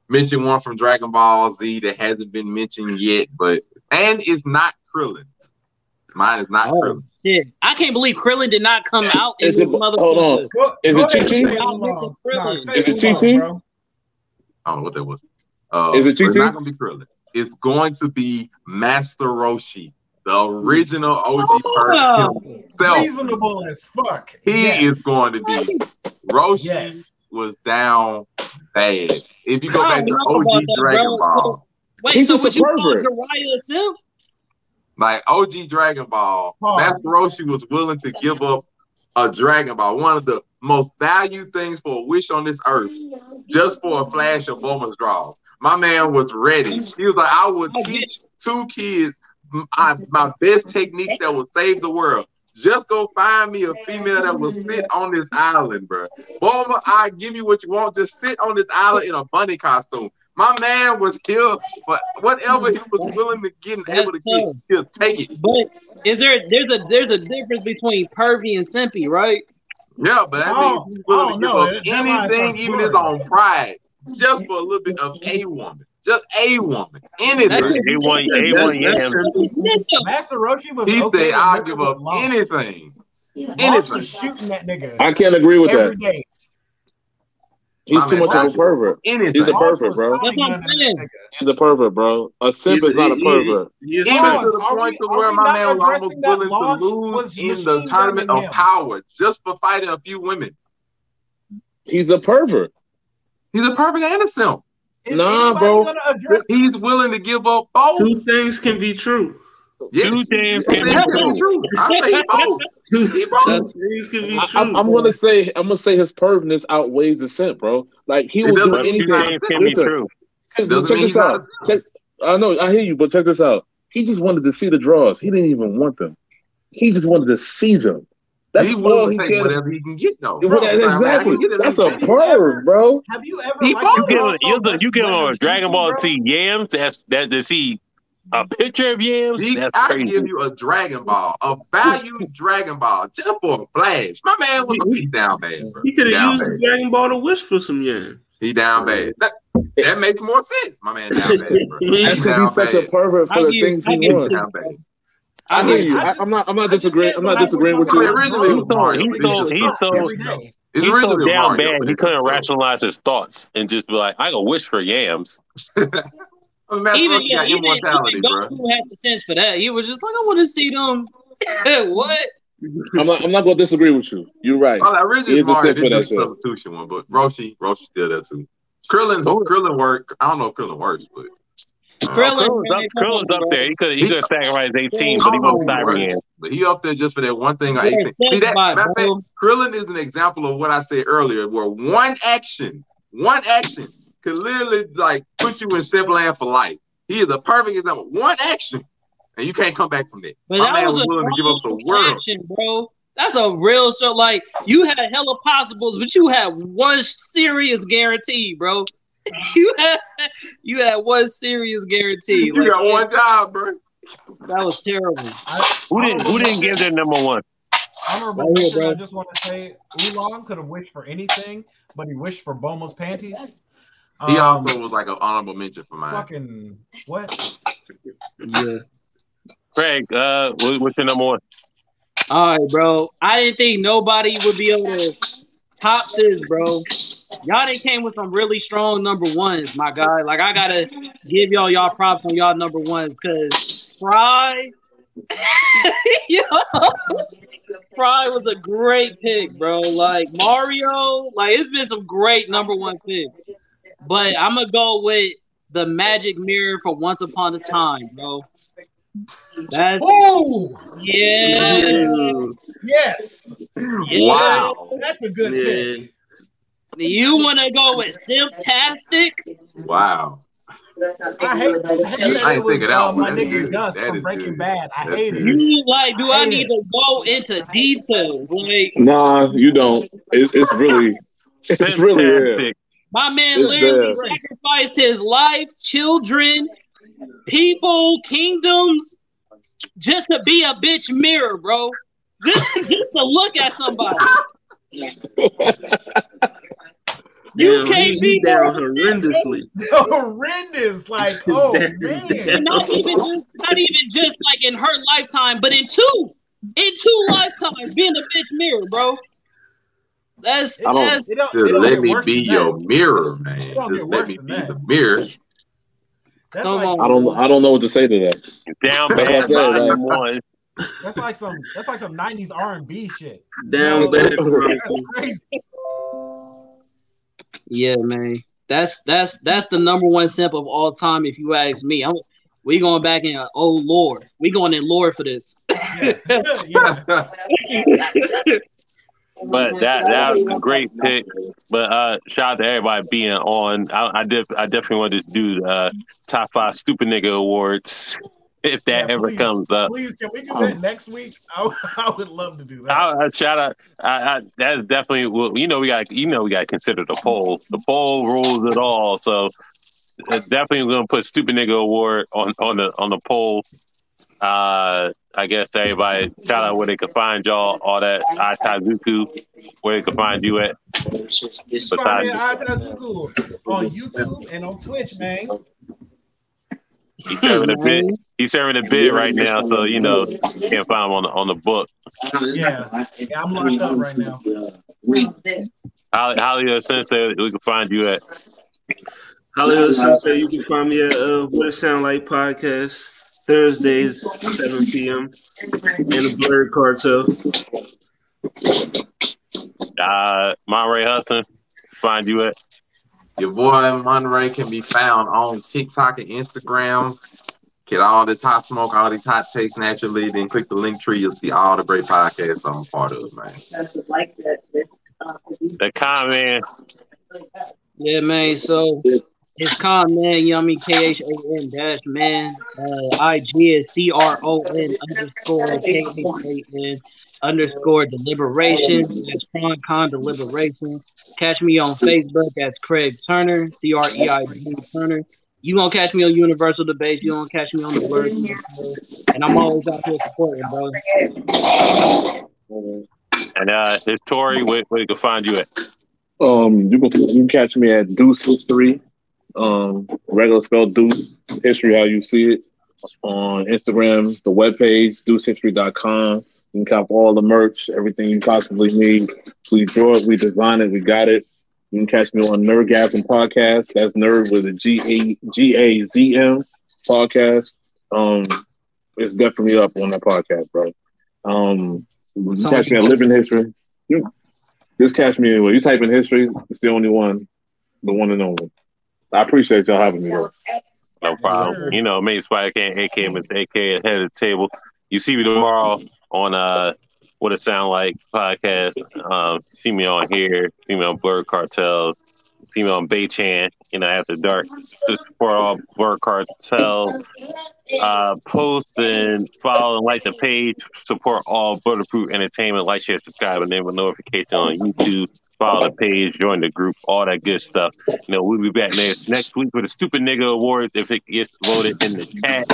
mention one from Dragon Ball Z that hasn't been mentioned yet, but and it's not Krillin. Mine is not Oh, Krillin. shit. I can't believe Krillin did not come out Is this it- motherfucker. hold on. Go- Is go it ahead Chi-Chi? say Nah, Oolong. Krillin. Nah, say Is it Oolong, Chi-Chi? I don't know what that was. Uh, Is it but It's Chi-Chi? not gonna be Krillin. It's going to be Master Roshi, the original OG oh, person Oh, himself. Reasonable as fuck. He Yes. is going to be Roshi Yes. was down bad. If you go I back to OG about that, Dragon bro. Ball, wait, He's so just would you call pervert. Jiraiya a simp? like OG Dragon Ball, Pause. Master Roshi was willing to give up a Dragon Ball, one of the most valued things for a wish on this earth, just for a flash of Bulma's draws. My man was ready. He was like, I will teach two kids my, my best technique that will save the world. Just go find me a female that will sit on this island, bro. Bulma, I give you what you want. Just sit on this island in a bunny costume. My man was here for whatever he was willing to get and able to get. He'll take it. But is there there's a there's a difference between pervy and simpy, right? Yeah, but that Oh, means he's willing oh, to no, give up anything, even his good. own pride, just for a little bit of a woman. Just a woman. Anything. A1, A1 yams. Master Roshi was He okay said, I'll give up Law. anything. Law Anything. shooting that nigga. I can't agree with every that. day. He's My too much of a pervert. Anything. He's a pervert, bro. That's what I'm saying. He's a pervert, bro. A simp He's is not a he- he- pervert. he Even to the point we- to where my man was almost willing to lose in the tournament of power just for fighting a few women. He's a pervert. He's a perfect and a simp. Is Nah, bro. gonna address He's willing to give up both. Two things can be true. Yes. Two things can be things true. I say both. Two He both. things can be I, true. I'm, I'm gonna say I'm gonna say his pervness outweighs the scent, bro. Like he It will do doesn't But mean two he's not anything. things can be true. check, check this out. Check, I know I hear you, but check this out. He just wanted to see the draws. He didn't even want them. He just wanted to see them. That's He's all willing he to take cared. whatever he can get though. Bro, I exactly. can get. That's a Have perv, bro. Have you ever He liked. You a give him, you, much you give him a Dragon Ball bro? Z yams. That's that to see a picture of yams. He, That's I crazy. give you a Dragon Ball, a valued Dragon Ball, just for a flash. My man was He- he down bad, bro. He could have used bad. the Dragon Ball to wish for some yams. He down bad. That, that makes more sense. My man down bad, bro. That's because he's such bad. a pervert for I the give- things I he wants. Down bad. I hear you. I I, just- I'm not. I'm not I just disagreeing. can't I'm not like disagreeing we're with you. I talking mean, originally it was He's so- Mario. he's but he so- just he's stopped so- every Every day. day. It's He's so originally down Mario, bad but he it couldn't just stopped. rationalize his thoughts and just be like, "I gonna wish for yams." Oh, Master Even Roshi yeah, got even, immortality, even bro. Goku had the sense for that. He was just like, I want to see them. what? I'm not. I'm not going to disagree with you. You're right. Oh, well, He originally is a Mario simp for did do that the shit. substitution one, but Roshi, Roshi still there too. Krillin, Krillin work. I don't know if Krillin works, but Krillin, Krillin's up, man, come Krillin's on, up bro. there. He could he could have sacrificed 18, I but he don't know went if he Cyber works, Yam. but he up there just for that one thing. on You're a 18. See sex that? bot, matter of fact. Krillin is an example of what I said earlier, where one action, one action could literally like put you in step land for life. He is a perfect example. One action, and you can't come back from that. But My that man was was willing to give up the strong world. action, bro. That's a real show. Like you had hella possibles, but you had one serious guarantee, bro. you had you had one serious guarantee. You Like, got one job, bro. That was terrible. Who didn't who didn't give their number one? Honorable Right here, mention. I just want to say Oolong could have wished for anything, but he wished for Bulma's panties. He Um, also was like an honorable mention for mine. fucking what? Yeah. Craig, uh, what, what's your number one? All right, bro. I didn't think nobody would be able to top this, bro. Y'all they came with some really strong number ones, my guy. Like I gotta give y'all y'all props on y'all number ones, cause Fry, yo, Fry was a great pick, bro. Like Mario, like it's been some great number one picks, but I'm gonna go with the Magic Mirror for Once Upon a Time, bro. That's Oh, yeah. yes, Wow. that's a good pick. Yeah. You want to go with Simptastic? Wow. I hate, I hate that I it ain't was think uh, my nigga. Gus from Breaking good. Bad. I That's hate it. You like? Do I Hate need it. to go into details? Like Nah, you don't. It's it's really it's really yeah. My man It's literally there. sacrificed his life, children, people, kingdoms, just to be a bitch mirror, bro. Just, just to look at somebody. You Damn, can't he, be he down horrendously. Horrendous, like oh Damn, man. damn. not even just, not even just like in her lifetime, but in two, in two lifetimes, being a bitch mirror, bro. That's I don't- that's It don't, it Just don't let me be your that. mirror, man. Just let me be that. the mirror. That's Come like on. I don't I don't know what to say to that. Down bad said, like- one. that's like some that's like some '90s R&B shit. Down No, bad That's crazy. Yeah, man. That's that's that's the number one simp of all time, if you ask me. I'm, we going back in. Oh Lord, we going in Lord for this. But that that was a great pick. But uh, shout out to everybody being on. I, I def, I definitely want to do the uh, top five stupid nigga awards if that Yeah, ever please, comes up. Please, can we do that next week? I, I would love to do that. I, I shout out. I, I, that's definitely. Well, you know, we got. You know, we got to consider the poll. The poll rules it all. So uh, definitely, gonna put stupid nigga award on on the on the poll. Uh, I guess everybody shout out where they can find y'all. All that Itazuku, where they can find you at. Find me Besides, at Itazuku on YouTube and on Twitch, man. He's serving a bid. He's serving a bid right now, so you know you can't find him on the on the book. Yeah, yeah, I'm locked up right now. Holly, Holly Sensei, we can find you at. Hollywood Sensei, you can find me at uh, What It Sound Like podcast Thursdays, 7 p.m. in the Blerd Cartel. Uh, Monterey Hudson, find you at. Your boy Monterey can be found on TikTok and Instagram. Get all this hot smoke, all these hot takes naturally. Then click the link tree. You'll see all the great podcasts I'm a part of, man. The comment. Yeah, man. So it's Con Man Yummy K H A N dash man. Uh, IG is C R O N underscore K H A N underscore deliberation. That's Con Con deliberation. Catch me on Facebook. That's Craig Turner. C R E I G Turner. You gonna catch me on Universal Debates. You gonna catch me on the Blur. And I'm always out here supporting, bro. And uh, it's Tori, where, where you can find you at. Um, you can you can catch me at Deuce History, um, regular spell Deuce History, how you see it on Instagram, the webpage deucehistory.com. You can cop all the merch, everything you possibly need. We draw it, we design it, we got it. You can catch me on Nerdgazm podcast. That's Nerd with a G A G A Z M podcast. Um, it's definitely up on that podcast, bro. Um, you catch me at Living History. You, just catch me anywhere. You type in history, it's the only one, the one and only. I appreciate y'all having me. Though. No problem. You know, me, Spider Can, AK, AK, head of the table. You see me tomorrow on uh, What It Sound Like podcast. Um, see me on here. See me on Blerd Cartel. See me on Baychan, you know, after dark. For all Blerd Cartel. Uh, post and follow and like the page. Support all Bulletproof Entertainment. Like, share, subscribe, and enable notification on YouTube. Follow the page, join the group, all that good stuff. You know, we'll be back next next week with the Stupid Nigga Awards if it gets voted in the chat.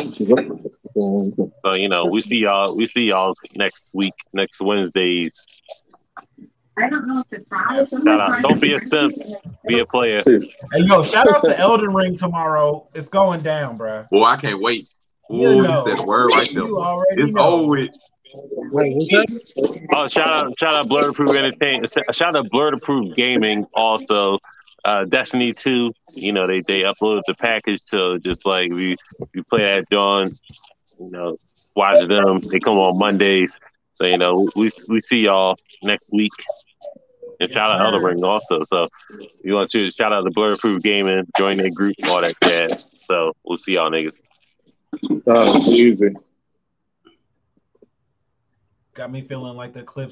So you know, we see y'all. We see y'all next week, next Wednesdays. I don't know if it's fries. Shout out. Don't be a simp. Be a player. Hey, yo, shout out to Elden Ring tomorrow. It's going down, bro. Well, I can't wait. You Ooh, know. you said the word right there. It's know. over. Wait, what's that? Oh, shout out, shout out, Blur Proof Entertainment. Shout out, Blur Proof Gaming. Also, uh, Destiny Two. You know, they they uploaded the package to just like we we play at dawn. You know, watch them. They come on Mondays. So you know, we we see y'all next week. And shout out Other Ring also. So you want to shout out to Blur Proof Gaming, join their group, all that jazz. So we'll see y'all niggas. Uh, easy. Got me feeling like the Clips